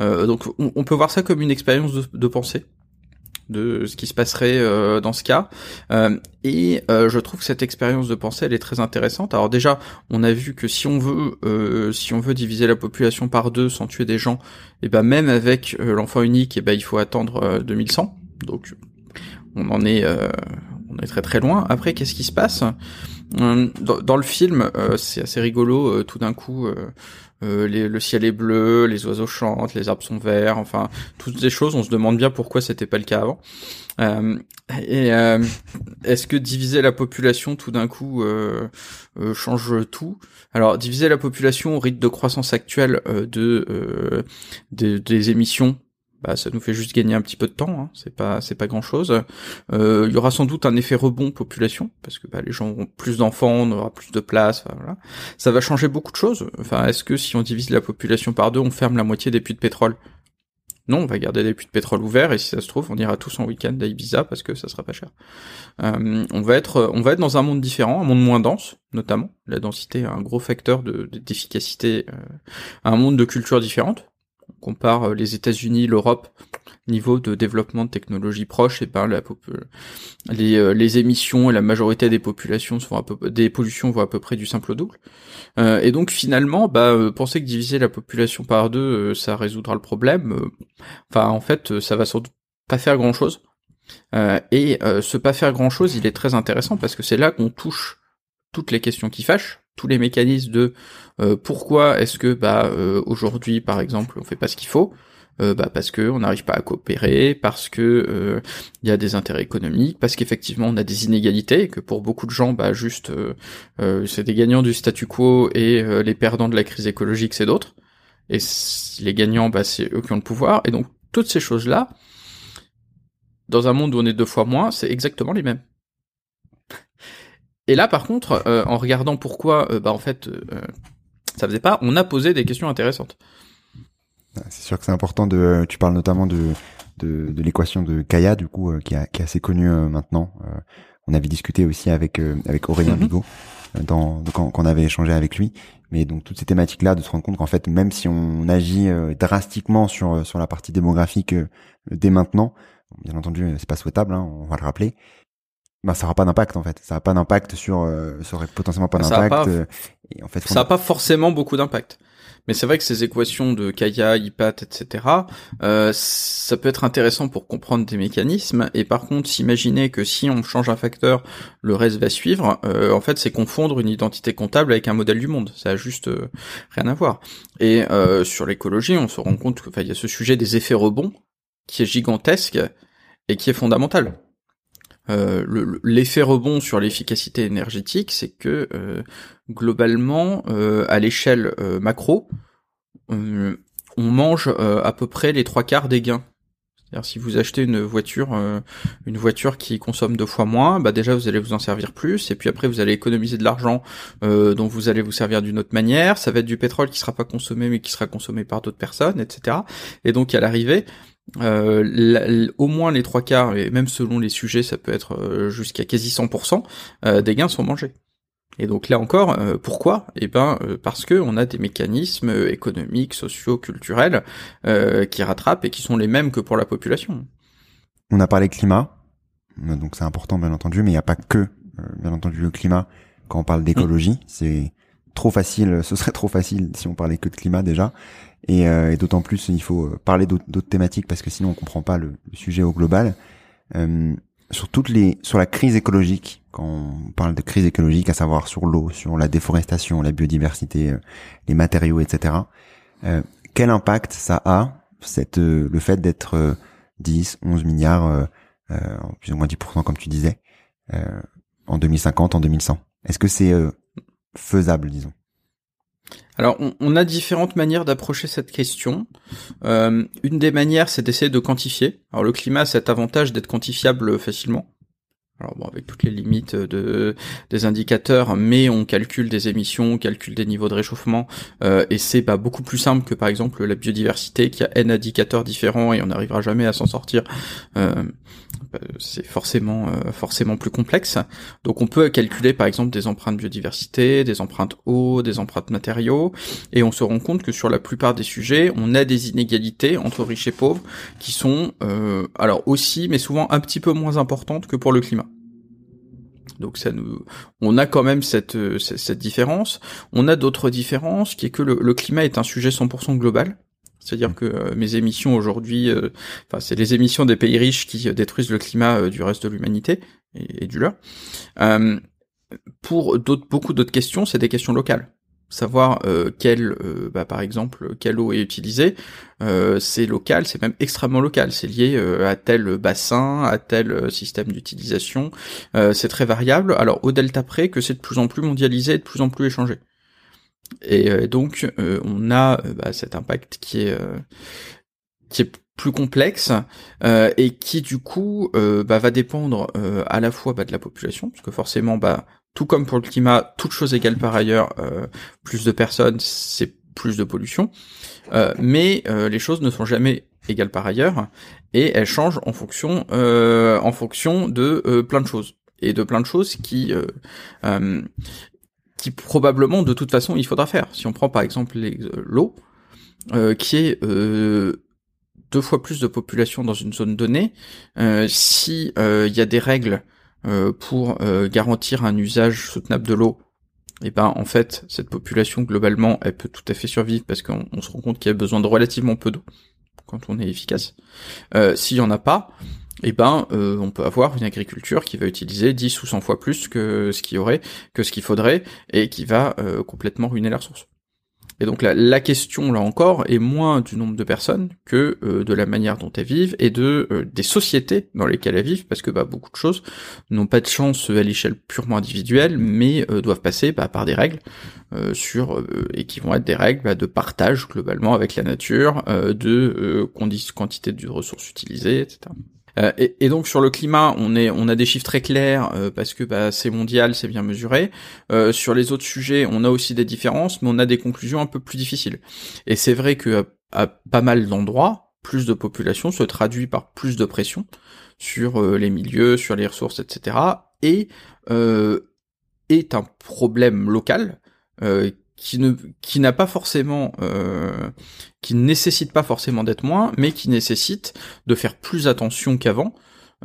Euh, donc, on, on, peut voir ça comme une expérience de, de, pensée? De ce qui se passerait euh, dans ce cas. et je trouve que cette expérience de pensée, elle est très intéressante. Alors déjà, on a vu que si on veut, si on veut diviser la population par deux sans tuer des gens, et eh ben même avec l'enfant unique, et eh ben il faut attendre 2100. Donc, on en est, on est très très loin. Après, qu'est-ce qui se passe? Euh, dans, le film, euh, c'est assez rigolo. Euh, tout d'un coup, le ciel est bleu, les oiseaux chantent, les arbres sont verts. Enfin, toutes ces choses. On se demande bien pourquoi c'était pas le cas avant. et est-ce que diviser la population tout d'un coup change tout? Alors, diviser la population au rythme de croissance actuelle de, des émissions bah, ça nous fait juste gagner un petit peu de temps, hein. c'est pas c'est pas grand chose. Euh, il y aura sans doute un effet rebond population parce que bah, les gens auront plus d'enfants, on aura plus de place. voilà. Ça va changer beaucoup de choses. Enfin, est-ce que si on divise la population par deux, on ferme la moitié des puits de pétrole? Non, on va garder des puits de pétrole ouverts et si ça se trouve, on ira tous en week-end à Ibiza parce que ça sera pas cher. Euh, on va être on va être dans un monde différent, un monde moins dense notamment. La densité est un gros facteur de d'efficacité, euh, un monde de cultures différentes compare euh, les États-Unis, l'Europe, niveau de développement de technologies proches, et ben la les, euh, les émissions et la majorité des populations sont à peu, des pollutions vont à peu près du simple au double. Euh, et donc finalement, bah penser que diviser la population par deux, ça résoudra le problème. Enfin, en fait, ça va sans doute pas faire grand chose. et ce pas faire grand chose, il est très intéressant parce que c'est là qu'on touche toutes les questions qui fâchent, tous les mécanismes de euh, pourquoi est-ce que bah euh, aujourd'hui par exemple on fait pas ce qu'il faut euh, bah parce que on n'arrive pas à coopérer, parce que il y a des intérêts économiques, parce qu'effectivement on a des inégalités, et que pour beaucoup de gens bah juste c'est des gagnants du statu quo et les perdants de la crise écologique c'est d'autres, et les gagnants bah c'est eux qui ont le pouvoir, et donc toutes ces choses là dans un monde où on est deux fois moins, c'est exactement les mêmes. Et là, par contre, euh, en regardant pourquoi, euh, bah en fait, euh, ça faisait pas, on a posé des questions intéressantes. C'est sûr que c'est important de. Tu parles notamment de de, de l'équation de Kaya, du coup, qui, a, qui, est assez connue maintenant. on avait discuté aussi avec avec Aurélien mm Bigot dans quand, quand, on avait échangé avec lui. Mais donc toutes ces thématiques-là, de se rendre compte qu'en fait, même si on agit drastiquement sur sur la partie démographique dès maintenant, bien entendu, c'est pas souhaitable, hein, on va le rappeler, bah ça aura pas d'impact en fait ça a pas d'impact sur euh, ça aurait potentiellement pas d'impact euh, et en fait ça a pas forcément beaucoup d'impact mais c'est vrai que ces équations de Kaya, IPAT, etc., euh, ça peut être intéressant pour comprendre des mécanismes. Et par contre, s'imaginer que si on change un facteur, le reste va suivre, euh, en fait, c'est confondre une identité comptable avec un modèle du monde. Ça a juste euh, rien à voir. Et euh, sur l'écologie, on se rend compte qu'il y a ce sujet des effets rebonds qui est gigantesque et qui est fondamental. Euh, l'effet rebond sur l'efficacité énergétique, c'est que euh, globalement, euh, à l'échelle macro, on mange à peu près les trois quarts des gains. C'est-à-dire si vous achetez une voiture, une voiture qui consomme deux fois moins, bah déjà vous allez vous en servir plus, et puis après vous allez économiser de l'argent dont vous allez vous servir d'une autre manière. Ça va être du pétrole qui sera pas consommé mais qui sera consommé par d'autres personnes, etc. Et donc à l'arrivée, euh, au moins les trois quarts, et même selon les sujets, ça peut être euh, jusqu'à quasi 100%, euh, des gains sont mangés. Et donc là encore, euh, pourquoi? Eh ben parce que on a des mécanismes économiques, sociaux, culturels qui rattrapent et qui sont les mêmes que pour la population. On a parlé climat, donc c'est important bien entendu, mais il n'y a pas que bien entendu le climat quand on parle d'écologie. Mm. C'est trop facile, ce serait trop facile si on parlait que de climat déjà. Et, euh, et d'autant plus, il faut parler d'autres thématiques parce que sinon on comprend pas le, sujet au global. Euh, sur toutes les, sur la crise écologique, quand on parle de crise écologique, à savoir sur l'eau, sur la déforestation, la biodiversité, euh, les matériaux, etc. Euh, quel impact ça a cette, euh, le fait d'être 10, 11 milliards, plus ou moins 10% comme tu disais, en 2050, en 2100 Est-ce que c'est faisable, disons alors, on, a différentes manières d'approcher cette question. Euh, une des manières, c'est d'essayer de quantifier. Alors, le climat a cet avantage d'être quantifiable facilement. Alors bon, avec toutes les limites de des indicateurs, mais on calcule des émissions, on calcule des niveaux de réchauffement, euh, et c'est bah, beaucoup plus simple que par exemple la biodiversité qui a n indicateurs différents et on n'arrivera jamais à s'en sortir. Euh, bah, c'est forcément euh, forcément plus complexe. Donc on peut calculer par exemple des empreintes biodiversité, des empreintes eau, des empreintes matériaux, et on se rend compte que sur la plupart des sujets, on a des inégalités entre riches et pauvres qui sont alors aussi, mais souvent un petit peu moins importantes que pour le climat. Donc ça nous, on a quand même cette, euh, cette, différence. On a d'autres différences, qui est que le, climat est un sujet 100% global. C'est-à-dire que euh, mes émissions aujourd'hui, euh, enfin c'est les émissions des pays riches qui détruisent le climat du reste de l'humanité et, du leur. pour beaucoup d'autres questions, c'est des questions locales savoir euh, euh, bah, par exemple, quelle eau est utilisée, euh, c'est local, c'est même extrêmement local, c'est lié à tel bassin, à tel système d'utilisation, c'est très variable. Alors au delta près que c'est de plus en plus mondialisé, et de plus en plus échangé. Et donc on a bah, cet impact qui est qui est plus complexe et qui du coup bah, va dépendre à la fois bah, de la population, parce que forcément bah tout comme pour le climat, toute chose égale par ailleurs, euh, plus de personnes, c'est plus de pollution. Euh, mais euh, les choses ne sont jamais égales par ailleurs, et elles changent en fonction, en fonction de plein de choses et de plein de choses qui qui probablement de toute façon il faudra faire. Si on prend par exemple l'eau, qui est deux fois plus de population dans une zone donnée, si il y a des règles euh, pour euh, garantir un usage soutenable de l'eau, et eh ben en fait cette population globalement elle peut tout à fait survivre parce qu'on se rend compte qu'il y a besoin de relativement peu d'eau quand on est efficace. Euh, S'il y en a pas, et eh ben euh, on peut avoir une agriculture qui va utiliser 10 ou 100 fois plus que ce qu'il y aurait, que ce qu'il faudrait, et qui va complètement ruiner la ressource. Et donc la, la, question là encore est moins du nombre de personnes que euh, de la manière dont elles vivent et de euh, des sociétés dans lesquelles elles vivent, parce que bah, beaucoup de choses n'ont pas de chance à l'échelle purement individuelle, mais euh, doivent passer bah, par des règles sur et qui vont être des règles bah, de partage globalement avec la nature, de quantité de ressources utilisées, etc. Euh, et, donc sur le climat, on est, on a des chiffres très clairs euh, parce que bah, c'est mondial, c'est bien mesuré. Euh, sur les autres sujets, on a aussi des différences, mais on a des conclusions un peu plus difficiles. Et c'est vrai que à, pas mal d'endroits, plus de population se traduit par plus de pression sur les milieux, sur les ressources, etc. Et est un problème local qui ne qui n'a pas forcément euh, qui ne nécessite pas forcément d'être moins mais qui nécessite de faire plus attention qu'avant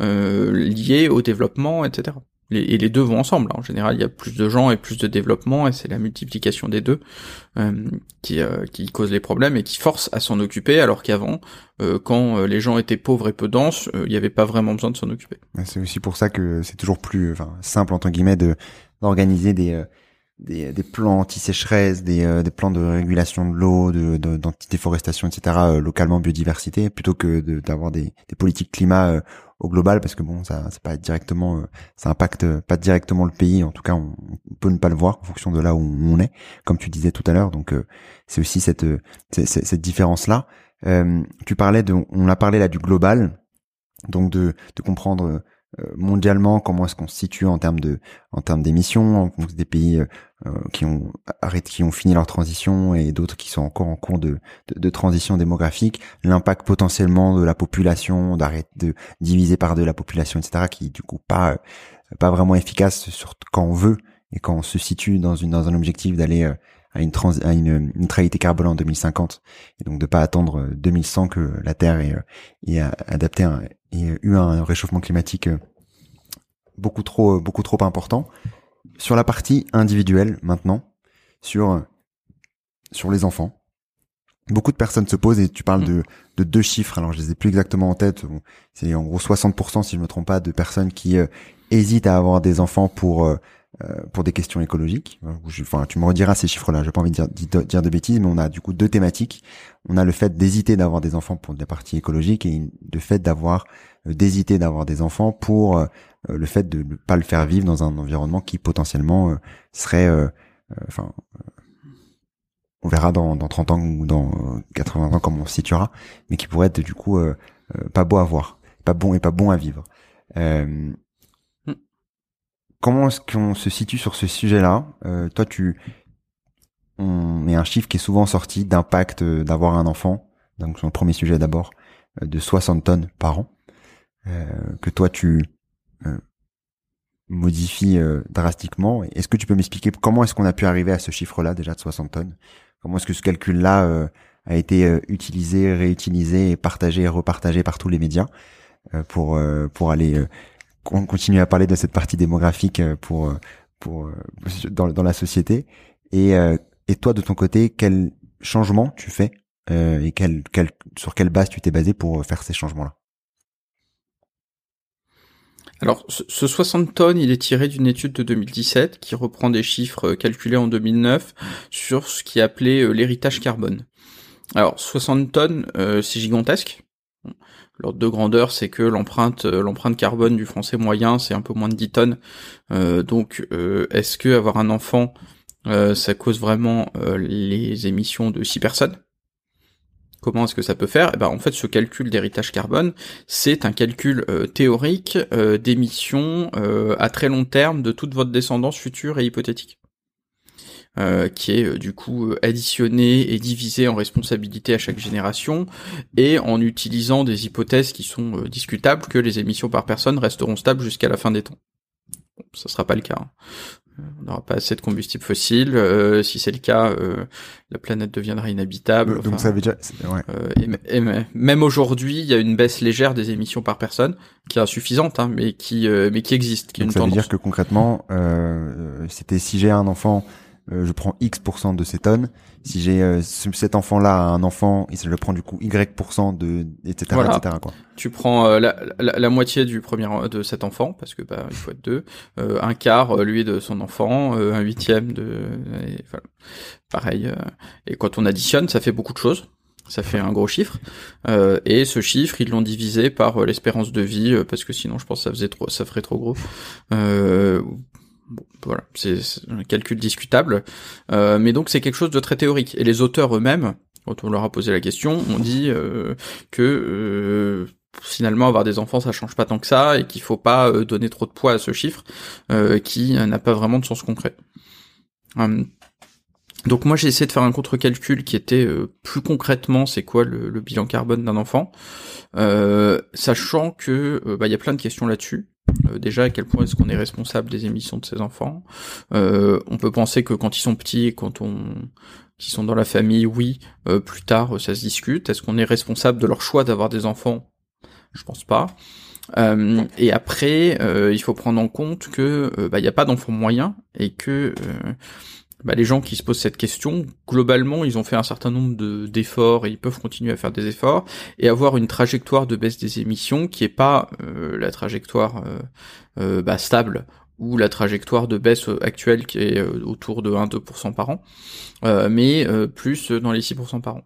euh, lié au développement etc et les deux vont ensemble en général il y a plus de gens et plus de développement et c'est la multiplication des deux euh, qui euh, qui cause les problèmes et qui force à s'en occuper alors qu'avant euh, quand les gens étaient pauvres et peu denses il n'y avait pas vraiment besoin de s'en occuper. C'est aussi pour ça que c'est toujours plus enfin simple entre guillemets de d'organiser des des, des plans anti-sécheresse, des, euh, des plans de régulation de l'eau, de, d'anti-déforestation, etc. Euh, localement, biodiversité, plutôt que d'avoir des, des politiques climat euh, au global, parce que bon, ça, c'est pas directement, ça impacte pas directement le pays. En tout cas, on, peut ne pas le voir en fonction de là où on est, comme tu disais tout à l'heure. Donc, c'est aussi cette, cette, différence là. tu parlais de, on a parlé là du global, donc de, de comprendre euh, mondialement comment est-ce qu'on se situe en termes de en termes d'émissions des pays euh, euh, qui ont qui ont fini leur transition et d'autres qui sont encore en cours de, de, transition démographique. L'impact potentiellement de la population d'arrêter de diviser par deux la population etc qui du coup pas pas vraiment efficace sur quand on veut et quand on se situe dans une dans un objectif d'aller à une, trans à une neutralité carbone en 2050 et donc de pas attendre 2100 que la Terre ait, ait adapté un, ait eu un réchauffement climatique beaucoup trop beaucoup trop important. Sur la partie individuelle maintenant, sur sur les enfants, beaucoup de personnes se posent et tu parles mm. de, de deux chiffres. Alors je les ai plus exactement en tête. c'est en gros 60% si je me trompe pas de personnes qui euh, hésitent à avoir des enfants pour euh, euh, pour des questions écologiques. Enfin, tu me rediras ces chiffres-là. J'ai pas envie de dire, dire, de bêtises, mais on a du coup deux thématiques. On a le fait d'hésiter d'avoir des enfants pour des parties écologiques et le fait d'avoir d'hésiter d'avoir des enfants pour euh, le fait de ne pas le faire vivre dans un environnement qui potentiellement euh, serait, euh, enfin, on verra dans, dans 30 ans ou dans 80 ans comment on se situera, mais qui pourrait être du coup pas beau à voir, pas bon et pas bon à vivre. Comment est-ce qu'on se situe sur ce sujet-là? Toi, tu on met un chiffre qui est souvent sorti d'impact d'avoir un enfant. Donc, sur le premier sujet d'abord, de 60 tonnes par an. que toi, tu euh, drastiquement. Est-ce que tu peux m'expliquer comment est-ce qu'on a pu arriver à ce chiffre-là déjà de 60 tonnes? Comment est-ce que ce calcul-là euh, a été euh, utilisé, réutilisé, partagé et repartagé par tous les médias pour pour aller continuer à parler de cette partie démographique pour pour dans, dans la société et et toi de ton côté quel changement tu fais et quel, quel sur quelle base tu t'es basé pour faire ces changements là alors, ce 60 tonnes, il est tiré d'une étude de 2017 qui reprend des chiffres euh, calculés en 2009 sur ce qui est appelé euh, l'héritage carbone. Alors, 60 tonnes, euh, c'est gigantesque. L'ordre de grandeur, c'est que l'empreinte l'empreinte carbone du français moyen, c'est un peu moins de 10 tonnes. donc, est-ce que avoir un enfant, ça cause vraiment les émissions de 6 personnes? Comment est-ce que ça peut faire? Eh ben, En fait, ce calcul d'héritage carbone, c'est un calcul euh, théorique euh, d'émissions euh, à très long terme de toute votre descendance future et hypothétique. Qui est du coup additionné et divisé en responsabilité à chaque génération, et en utilisant des hypothèses qui sont discutables, que les émissions par personne resteront stables jusqu'à la fin des temps. Bon, ça sera pas le cas. Hein on n'aura pas assez de combustible fossile. Euh, si c'est le cas, euh, la planète deviendra inhabitable. Donc ça veut dire. Ouais. Euh, et, même aujourd'hui, il y a une baisse légère des émissions par personne, qui est insuffisante, hein, mais qui mais qui existe. Qui Donc ça veut dire que concrètement, c'était si j'ai un enfant euh, je prends X de ces tonnes. Si j'ai euh, cet enfant-là un enfant, je le prends du coup Y de etc etc quoi. Tu prends euh, la, la, moitié du premier de cet enfant parce que bah il faut être deux, un quart lui de son enfant, un huitième de pareil. et quand on additionne, ça fait beaucoup de choses. Ça fait un gros chiffre. et ce chiffre, ils l'ont divisé par l'espérance de vie, parce que sinon, je pense que ça faisait trop, ça ferait trop gros. Euh, Bon, voilà, c'est un calcul discutable, euh, mais donc c'est quelque chose de très théorique. Et les auteurs eux-mêmes, quand on leur a posé la question, ont dit euh, que euh, finalement avoir des enfants ça change pas tant que ça et qu'il faut pas donner trop de poids à ce chiffre qui n'a pas vraiment de sens concret. Hum. donc moi j'ai essayé de faire un contre-calcul qui était plus concrètement c'est quoi le, le, bilan carbone d'un enfant, sachant que bah, il y a plein de questions là-dessus. Euh, déjà, à quel point est-ce qu'on est responsable des émissions de ses enfants? Euh, On peut penser que quand ils sont petits, quand on qui sont dans la famille, oui. Euh, plus tard, ça se discute. Est-ce qu'on est responsable de leur choix d'avoir des enfants? Je pense pas. et après, il faut prendre en compte que bah, il n'y a pas d'enfants moyens et que bah, les gens qui se posent cette question, globalement, ils ont fait un certain nombre de d'efforts et ils peuvent continuer à faire des efforts et avoir une trajectoire de baisse des émissions qui est pas euh, la trajectoire euh, euh, bah, stable ou la trajectoire de baisse actuelle qui est autour de 1-2% par an, mais plus dans les 6% par an.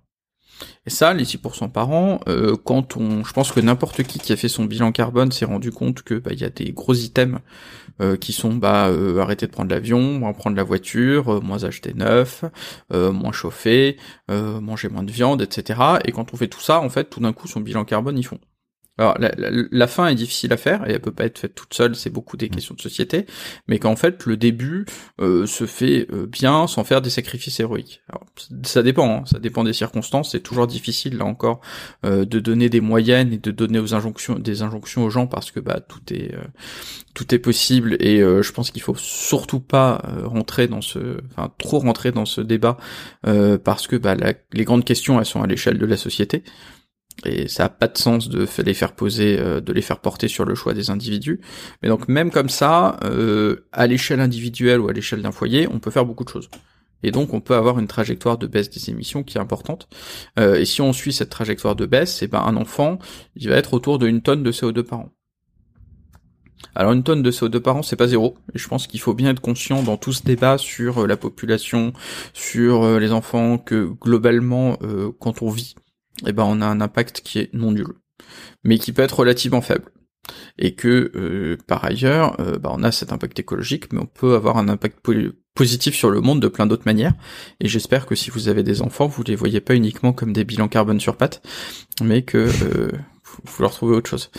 Et ça, les 6% par an, euh, quand on, je pense que n'importe qui qui a fait son bilan carbone s'est rendu compte que bah il y a des gros items euh, qui sont bah euh, arrêter de prendre l'avion, moins prendre la voiture, moins acheter neuf, moins chauffer, manger moins de viande, etc. Et quand on fait tout ça, en fait, tout d'un coup, son bilan carbone, ils font. Alors la, la, fin est difficile à faire et elle peut pas être faite toute seule, c'est beaucoup des mm. questions de société, mais qu'en fait le début euh, se fait euh, bien sans faire des sacrifices héroïques. Alors, ça dépend, hein, ça dépend des circonstances, c'est toujours difficile là encore euh, de donner des moyennes et de donner aux injonctions des injonctions aux gens parce que bah tout est tout est possible et je pense qu'il faut surtout pas rentrer dans ce, enfin trop rentrer dans ce débat parce que bah les grandes questions elles sont à l'échelle de la société et ça a pas de sens de les faire poser, euh, de les faire porter sur le choix des individus. Mais donc même comme ça, euh, à l'échelle individuelle ou à l'échelle d'un foyer, on peut faire beaucoup de choses. Et donc on peut avoir une trajectoire de baisse des émissions qui est importante. Euh, et si on suit cette trajectoire de baisse, et eh ben un enfant, il va être autour d'une tonne de CO2 par an. Alors une tonne de CO2 par an, c'est pas zéro. Et je pense qu'il faut bien être conscient dans tout ce débat sur la population, sur les enfants, que globalement, quand on vit eh ben on a un impact qui est non nul, mais qui peut être relativement faible. Et que euh, par ailleurs, euh, bah, on a cet impact écologique, mais on peut avoir un impact positif sur le monde de plein d'autres manières. Et j'espère que si vous avez des enfants, vous les voyez pas uniquement comme des bilans carbone sur pattes, mais que euh, vous leur trouvez autre chose.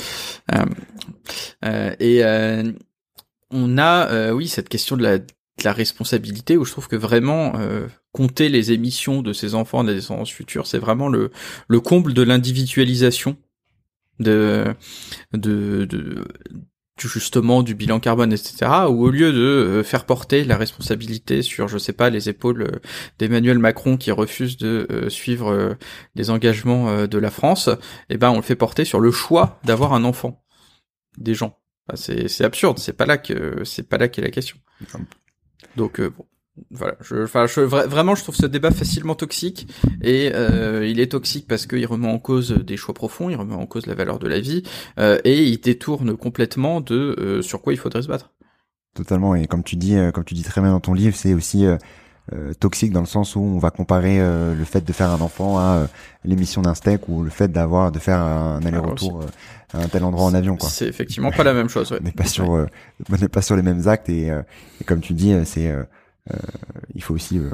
et on a, oui, cette question de la, de la responsabilité où je trouve que vraiment compter les émissions de ces enfants des descendance future, c'est vraiment le, le comble de l'individualisation de, de, de, justement du bilan carbone, etc. Ou au lieu de euh, faire porter la responsabilité sur, je sais pas, les épaules euh, d'Emmanuel Macron qui refuse de euh, suivre les engagements de la France, eh ben on le fait porter sur le choix d'avoir un enfant des gens. c'est absurde, c'est pas là que c'est pas là qu'est la question. Donc bon, voilà, je, enfin, je, vraiment, je trouve ce débat facilement toxique et euh, il est toxique parce qu'il remet en cause des choix profonds, il remet en cause la valeur de la vie euh, et il détourne complètement de euh, sur quoi il faudrait se battre. Totalement et comme tu dis, comme tu dis très bien dans ton livre, c'est aussi toxique dans le sens où on va comparer le fait de faire un enfant à l'émission d'un steak ou le fait d'avoir de faire un aller-retour à un tel endroit en avion quoi. C'est effectivement pas la même chose. Ouais. [laughs] on n'est pas sur on n'est pas sur les mêmes actes et, et comme tu dis c'est euh, il faut aussi euh,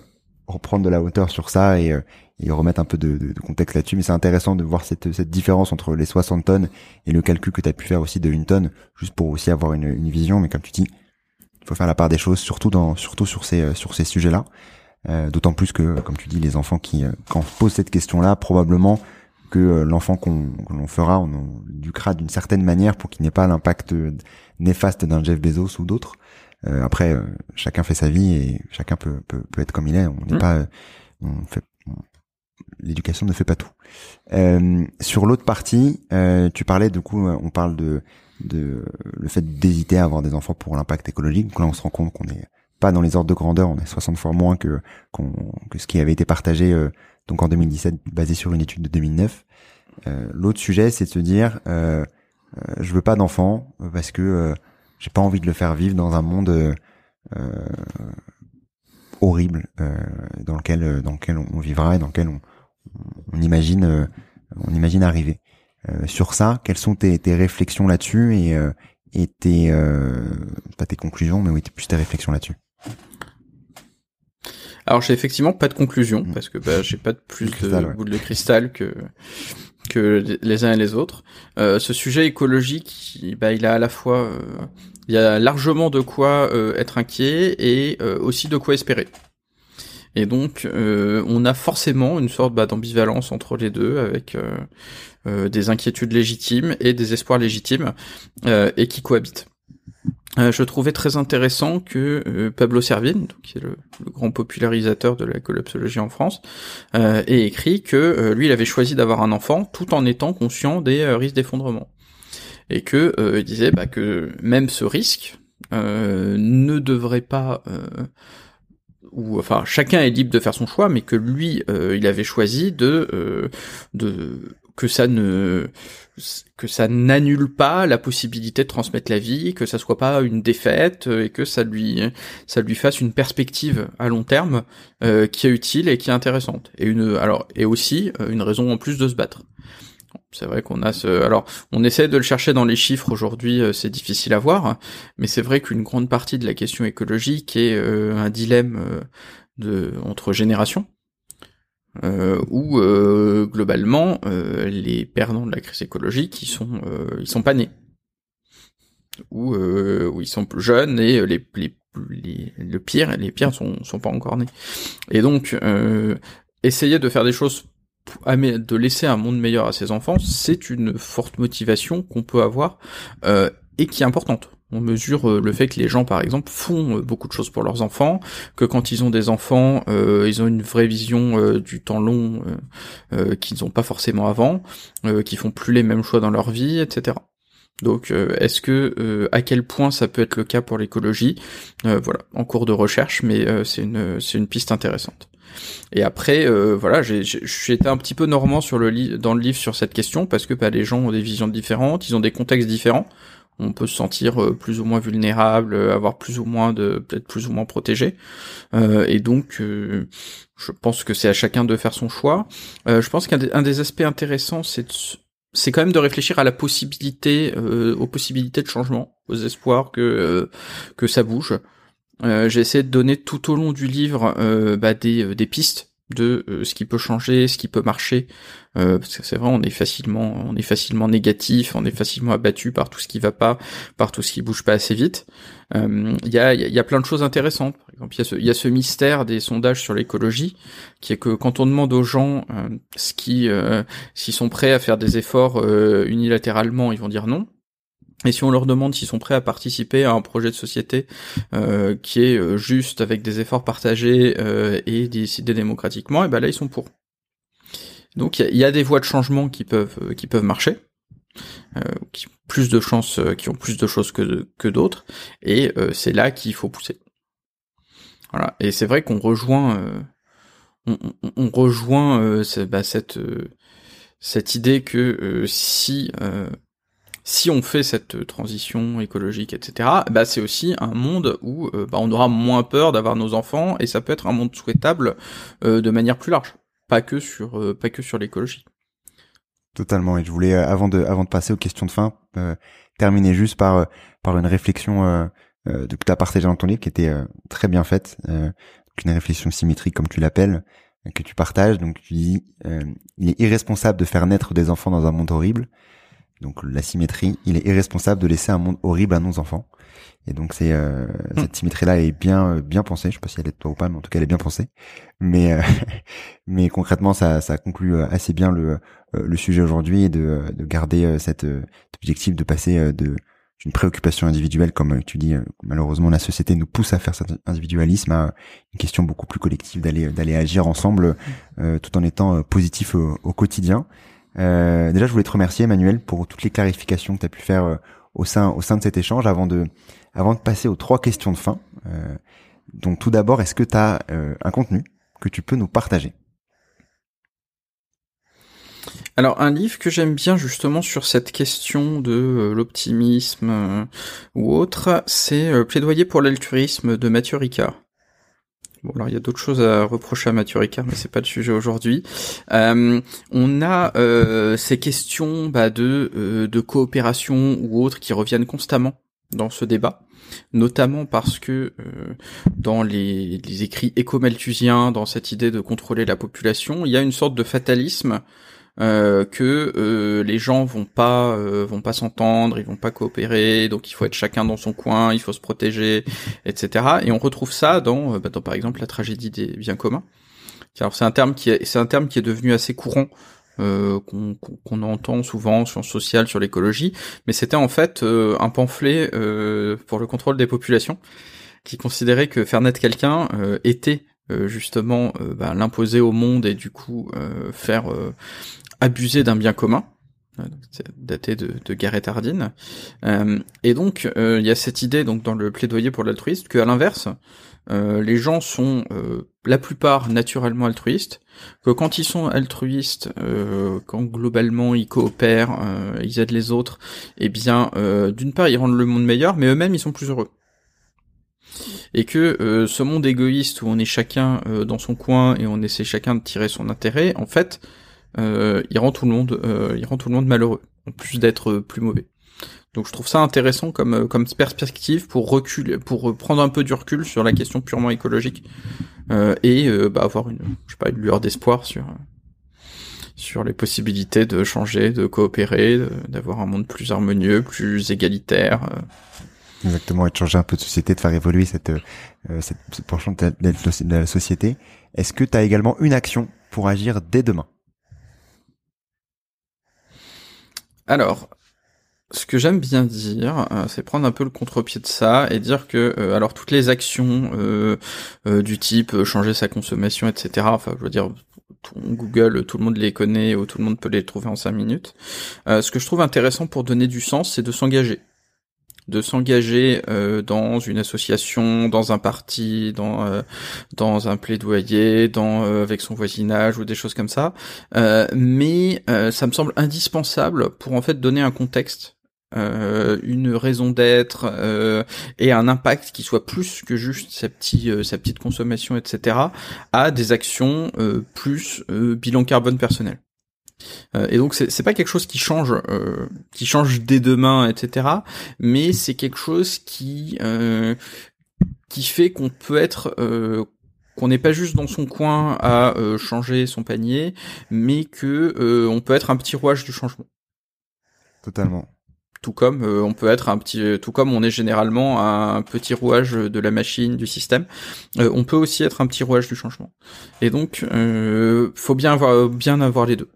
reprendre de la hauteur sur ça et, euh, et remettre un peu de, contexte là-dessus. Mais c'est intéressant de voir cette, cette différence entre les 60 tonnes et le calcul que tu as pu faire aussi de une tonne, juste pour aussi avoir une, vision. Mais comme tu dis, il faut faire la part des choses, surtout sur ces, sujets-là. Euh, D'autant plus que, comme tu dis, les enfants qui, quand on cette question-là, probablement que l'enfant qu'on fera, on en éduquera d'une certaine manière pour qu'il n'ait pas l'impact néfaste d'un Jeff Bezos ou d'autres. Euh, après, euh, chacun fait sa vie et chacun peut, peut, peut être comme il est. On n'est mmh. pas, euh, on fait, l'éducation ne fait pas tout. Euh, sur l'autre partie, euh, tu parlais du coup, on parle de, de le fait d'hésiter à avoir des enfants pour l'impact écologique. Donc là, on se rend compte qu'on n'est pas dans les ordres de grandeur, on est 60 fois moins que que ce qui avait été partagé donc en 2017, basé sur une étude de 2009. l'autre sujet, c'est de se dire, je veux pas d'enfants parce que j'ai pas envie de le faire vivre dans un monde euh, euh horrible euh, dans lequel euh, dans lequel on vivra et dans lequel on, on imagine on imagine arriver. sur ça, quelles sont tes, tes réflexions là-dessus et, et tes pas tes conclusions, mais oui, plus tes réflexions là-dessus? Alors j'ai effectivement pas de conclusion mmh. parce que bah, j'ai pas de plus de boules de cristal que que les uns et les autres. Euh, ce sujet écologique, bah, il a à la fois, euh, il y a largement de quoi euh, être inquiet et aussi de quoi espérer. Et donc, on a forcément une sorte bah, d'ambivalence entre les deux, avec des inquiétudes légitimes et des espoirs légitimes, et qui cohabitent. Euh, je trouvais très intéressant que euh, Pablo Servigne, qui est le, grand popularisateur de la collapsologie en France, euh, ait écrit que lui, il avait choisi d'avoir un enfant tout en étant conscient des risques d'effondrement. Et que il disait bah, que même ce risque ne devrait pas ou enfin chacun est libre de faire son choix, mais que lui, il avait choisi de, de que ça ne que ça n'annule pas la possibilité de transmettre la vie, que ça soit pas une défaite et que ça lui ça lui fasse une perspective à long terme euh, qui est utile et qui est intéressante. Et une alors et aussi euh, une raison en plus de se battre. C'est vrai qu'on a ce alors on essaie de le chercher dans les chiffres aujourd'hui, euh, c'est difficile à voir, mais c'est vrai qu'une grande partie de la question écologique est un dilemme de entre générations euh, où euh, globalement euh, les perdants de la crise écologique ils sont ils sont pas nés. Ou où ils sont plus jeunes et les, les, les le pire les pires sont sont pas encore nés. Et donc essayer de faire des choses de laisser un monde meilleur à ses enfants c'est une forte motivation qu'on peut avoir et qui est importante on mesure euh, le fait que les gens, par exemple, font euh, beaucoup de choses pour leurs enfants, que quand ils ont des enfants, euh, ils ont une vraie vision du temps long qu'ils n'ont pas forcément avant, qu'ils font plus les mêmes choix dans leur vie, etc. Donc, est-ce que à quel point ça peut être le cas pour l'écologie? Voilà, en cours de recherche, mais c'est une c'est une piste intéressante. Et après, voilà, j'ai été un petit peu normand sur le dans le livre sur cette question parce que bah, les gens ont des visions différentes, ils ont des contextes différents on peut se sentir euh, plus ou moins vulnérable, euh, avoir plus ou moins de peut-être plus ou moins protégé. Euh, et donc, je pense que c'est à chacun de faire son choix. je pense qu'un des, aspects intéressants, c'est c'est quand même de réfléchir à la possibilité, aux possibilités de changement, aux espoirs que que ça bouge. J'ai essayé de donner tout au long du livre bah, des, des pistes de ce qui peut changer, ce qui peut marcher, parce que c'est vrai, on est facilement, on est facilement négatif, on est facilement abattu par tout ce qui va pas, par tout ce qui bouge pas assez vite. Il y a, y, a, plein de choses intéressantes. Par exemple, il y, a ce, y a ce mystère des sondages sur l'écologie, qui est que quand on demande aux gens ce qui, s'ils sont prêts à faire des efforts unilatéralement, ils vont dire non. Et si on leur demande s'ils sont prêts à participer à un projet de société euh, qui est euh, juste avec des efforts partagés euh, et décidé démocratiquement, et ben là ils sont pour. Donc il y, a des voies de changement qui peuvent qui peuvent marcher, qui plus de chances, qui ont plus de choses que que d'autres, et c'est là qu'il faut pousser. Voilà. Et c'est vrai qu'on rejoint on, on, rejoint bah, cette cette idée que si si on fait cette transition écologique, etc., bah c'est aussi un monde où euh, bah, on aura moins peur d'avoir nos enfants et ça peut être un monde souhaitable euh, de manière plus large, pas que sur euh, pas que sur l'écologie. Totalement. Et je voulais avant de avant de passer aux questions de fin terminer juste par par une réflexion que tu as partagée dans ton livre qui était très bien faite, une réflexion symétrique comme tu l'appelles que tu partages. Donc tu dis il est irresponsable de faire naître des enfants dans un monde horrible donc la symétrie, il est irresponsable de laisser un monde horrible à nos enfants. Et donc c'est euh, hmm. cette symétrie-là est bien euh, bien pensée. Je sais pas si elle est de toi ou pas, mais en tout cas elle est bien pensée. Mais euh, [laughs] mais concrètement, ça ça conclut assez bien le le sujet aujourd'hui et de de garder cet objectif de passer de d'une préoccupation individuelle, comme tu dis, malheureusement la société nous pousse à faire cet individualisme, à une question beaucoup plus collective d'aller d'aller agir ensemble, tout en étant positif au, au quotidien. Euh, déjà, je voulais te remercier, Emmanuel, pour toutes les clarifications que tu as pu faire euh, au sein au sein de cet échange. Avant de avant de passer aux trois questions de fin. Euh, donc, tout d'abord, est-ce que tu as euh, un contenu que tu peux nous partager? Alors un livre que j'aime bien justement sur cette question de l'optimisme ou autre, c'est Plaidoyer pour l'altruisme de Mathieu Ricard. Bon, alors il y a d'autres choses à reprocher à Mathieu Ricard, mais c'est pas le sujet aujourd'hui. Euh, on a euh, ces questions bah, de, euh, de coopération ou autres qui reviennent constamment dans ce débat, notamment parce que dans les, les écrits éco-malthusiens, dans cette idée de contrôler la population, il y a une sorte de fatalisme euh, que euh, les gens vont pas euh, vont pas s'entendre, ils vont pas coopérer, donc il faut être chacun dans son coin, il faut se protéger, etc. Et on retrouve ça dans, bah, dans par exemple la tragédie des biens communs. Alors c'est un terme qui est c'est un terme qui est devenu assez courant euh, qu'on entend souvent en sciences sociales, sur l'écologie, mais c'était en fait un pamphlet euh, pour le contrôle des populations qui considérait que faire naître quelqu'un était justement bah, l'imposer au monde et du coup faire abuser d'un bien commun, euh, daté de, de Garrett Hardin. Euh, et donc, euh, il y a cette idée donc dans le plaidoyer pour l'altruisme que à l'inverse, les gens sont la plupart naturellement altruistes, que quand ils sont altruistes, quand globalement ils coopèrent, ils aident les autres, eh bien, d'une part ils rendent le monde meilleur, mais eux-mêmes ils sont plus heureux et que ce monde égoïste où on est chacun dans son coin et on essaie chacun de tirer son intérêt, en fait, euh, il rend tout le monde, euh, il rend tout le monde malheureux, en plus d'être euh, plus mauvais. Donc je trouve ça intéressant comme comme perspective pour reculer, pour prendre un peu du recul sur la question purement écologique et bah, avoir une, je sais pas, une lueur d'espoir sur sur les possibilités de changer, de coopérer, d'avoir un monde plus harmonieux, plus égalitaire. Exactement, et de changer un peu de société, de faire évoluer cette, cette, cette penchant de la société. Est-ce que tu as également une action pour agir dès demain? Alors, ce que j'aime bien dire, euh, c'est prendre un peu le contre-pied de ça et dire que euh, alors toutes les actions euh, du type changer sa consommation, etc. Enfin, je veux dire, Google, tout le monde les connaît ou tout le monde peut les trouver en cinq minutes. ce que je trouve intéressant pour donner du sens, c'est de s'engager de s'engager euh, dans une association, dans un parti, dans euh, dans un plaidoyer, dans euh, avec son voisinage ou des choses comme ça. mais ça me semble indispensable pour en fait donner un contexte, une raison d'être et un impact qui soit plus que juste sa petite sa petite consommation, etc. à des actions plus bilan carbone personnel. Euh, et donc c'est pas quelque chose qui change, euh, qui change dès demain, etc. Mais c'est quelque chose qui euh, qui fait qu'on peut être qu'on n'est pas juste dans son coin à changer son panier, mais que on peut être un petit rouage du changement. Totalement tout comme euh, on peut être un petit, euh, tout comme on est généralement un petit rouage de la machine, du système, euh, on peut aussi être un petit rouage du changement. Et donc, faut bien avoir, bien avoir les deux.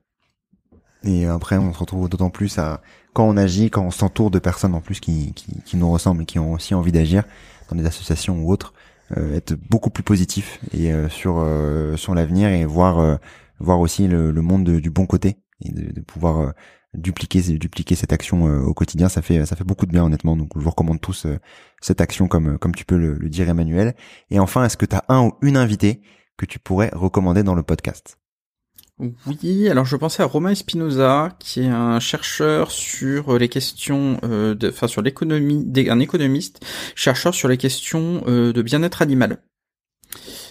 Et après, on se retrouve d'autant plus à quand on agit, quand on s'entoure de personnes en plus qui, qui, qui, nous ressemblent et qui ont aussi envie d'agir dans des associations ou autres, être beaucoup plus positif et sur sur l'avenir et voir voir aussi le, le monde du bon côté et de, de pouvoir dupliquer dupliquer cette action euh, au quotidien. Ça fait ça fait beaucoup de bien honnêtement. Donc je vous recommande tous euh, cette action comme comme tu peux le, dire Emmanuel. Et enfin est-ce que tu as un ou une invitée que tu pourrais recommander dans le podcast? Oui, alors je pensais à Romain Espinoza, qui est un chercheur sur les questions, euh, de, enfin sur l'économie, un économiste, chercheur sur les questions de bien-être animal.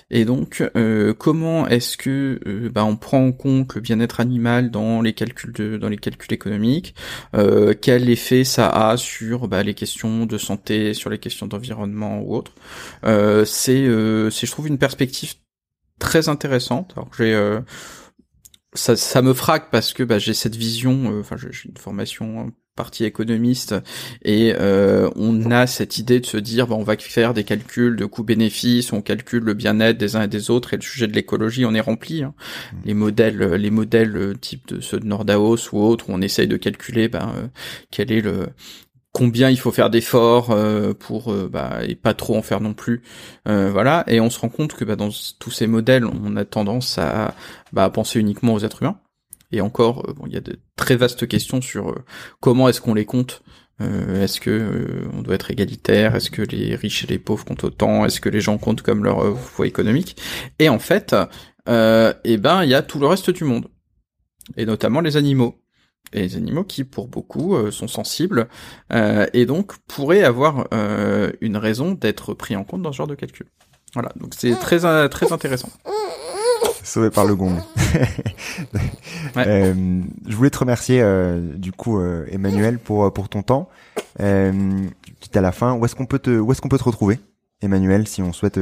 Et donc, euh, comment est-ce que euh, bah, on prend en compte le bien-être animal dans les calculs de, dans les calculs économiques euh, Quel effet ça a sur bah, les questions de santé, sur les questions d'environnement ou autre C'est, c'est, je trouve, une perspective très intéressante. Alors j'ai ça, ça me frappe parce que bah, j'ai cette vision, enfin j'ai une formation partie économiste et euh, on a cette idée de se dire bah, on va faire des calculs de coûts-bénéfices, on calcule le bien-être des uns et des autres et le sujet de l'écologie on est rempli. Hein. Mmh. Les modèles, les modèles euh, type de ceux de Nordaos ou autres où on essaye de calculer euh, quel est le combien il faut faire d'efforts pour bah, et pas trop en faire non plus voilà. Et on se rend compte que bah, dans tous ces modèles on a tendance à, bah, à penser uniquement aux êtres humains. Et encore, euh, bon, il y a de très vastes questions sur euh, comment est-ce qu'on les compte. Euh, est-ce que on doit être égalitaire Est-ce que les riches et les pauvres comptent autant Est-ce que les gens comptent comme leur poids économique. Et en fait, eh ben, il y a tout le reste du monde, et notamment les animaux et les animaux qui, pour beaucoup, sont sensibles et donc pourraient avoir une raison d'être pris en compte dans ce genre de calcul. Voilà, donc c'est très très intéressant sauvé par le gong. [laughs] euh, je voulais te remercier euh, du coup euh, Emmanuel pour euh, pour ton temps. Euh, à la fin, où est-ce qu'on peut te où est-ce qu'on peut te retrouver Emmanuel si on souhaite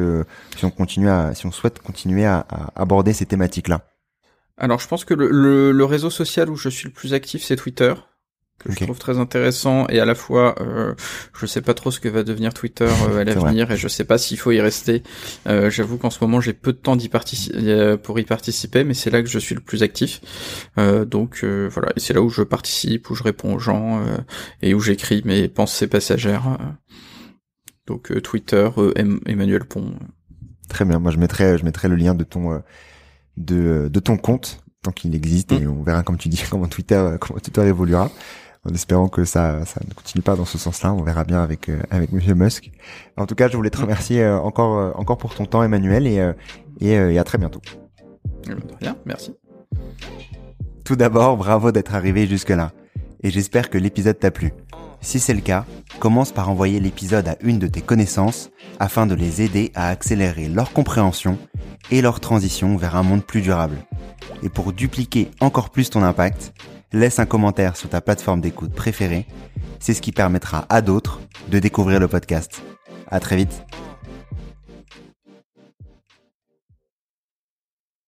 si on continue à si on souhaite continuer à, à aborder ces thématiques là. Alors je pense que le, le, le, réseau social où je suis le plus actif c'est Twitter que je trouve très intéressant et à la fois euh, je sais pas trop ce que va devenir Twitter euh, à [laughs] l'avenir et je sais pas s'il faut y rester. Euh, J'avoue qu'en ce moment j'ai peu de temps d'y participer euh, pour y participer, mais c'est là que je suis le plus actif. Euh, donc euh, voilà, et c'est là où je participe, où je réponds aux gens et où j'écris mes pensées passagères. Donc Twitter, Emmanuel Pont. Très bien, moi je mettrai je mettrai le lien de ton de de ton compte tant qu'il existe et mm. on verra comme tu dis [laughs] comment Twitter comment Twitter évoluera en espérant que ça, ça ne continue pas dans ce sens-là. On verra bien avec euh, avec Monsieur Musk. En tout cas, je voulais te remercier euh, encore euh, encore pour ton temps, Emmanuel, et et, et à très bientôt. Bien, merci. Tout d'abord, bravo d'être arrivé jusque-là, et j'espère que l'épisode t'a plu. Si c'est le cas, commence par envoyer l'épisode à une de tes connaissances afin de les aider à accélérer leur compréhension et leur transition vers un monde plus durable. Et pour dupliquer encore plus ton impact, laisse un commentaire sur ta plateforme d'écoute préférée. C'est ce qui permettra à d'autres de découvrir le podcast. À très vite.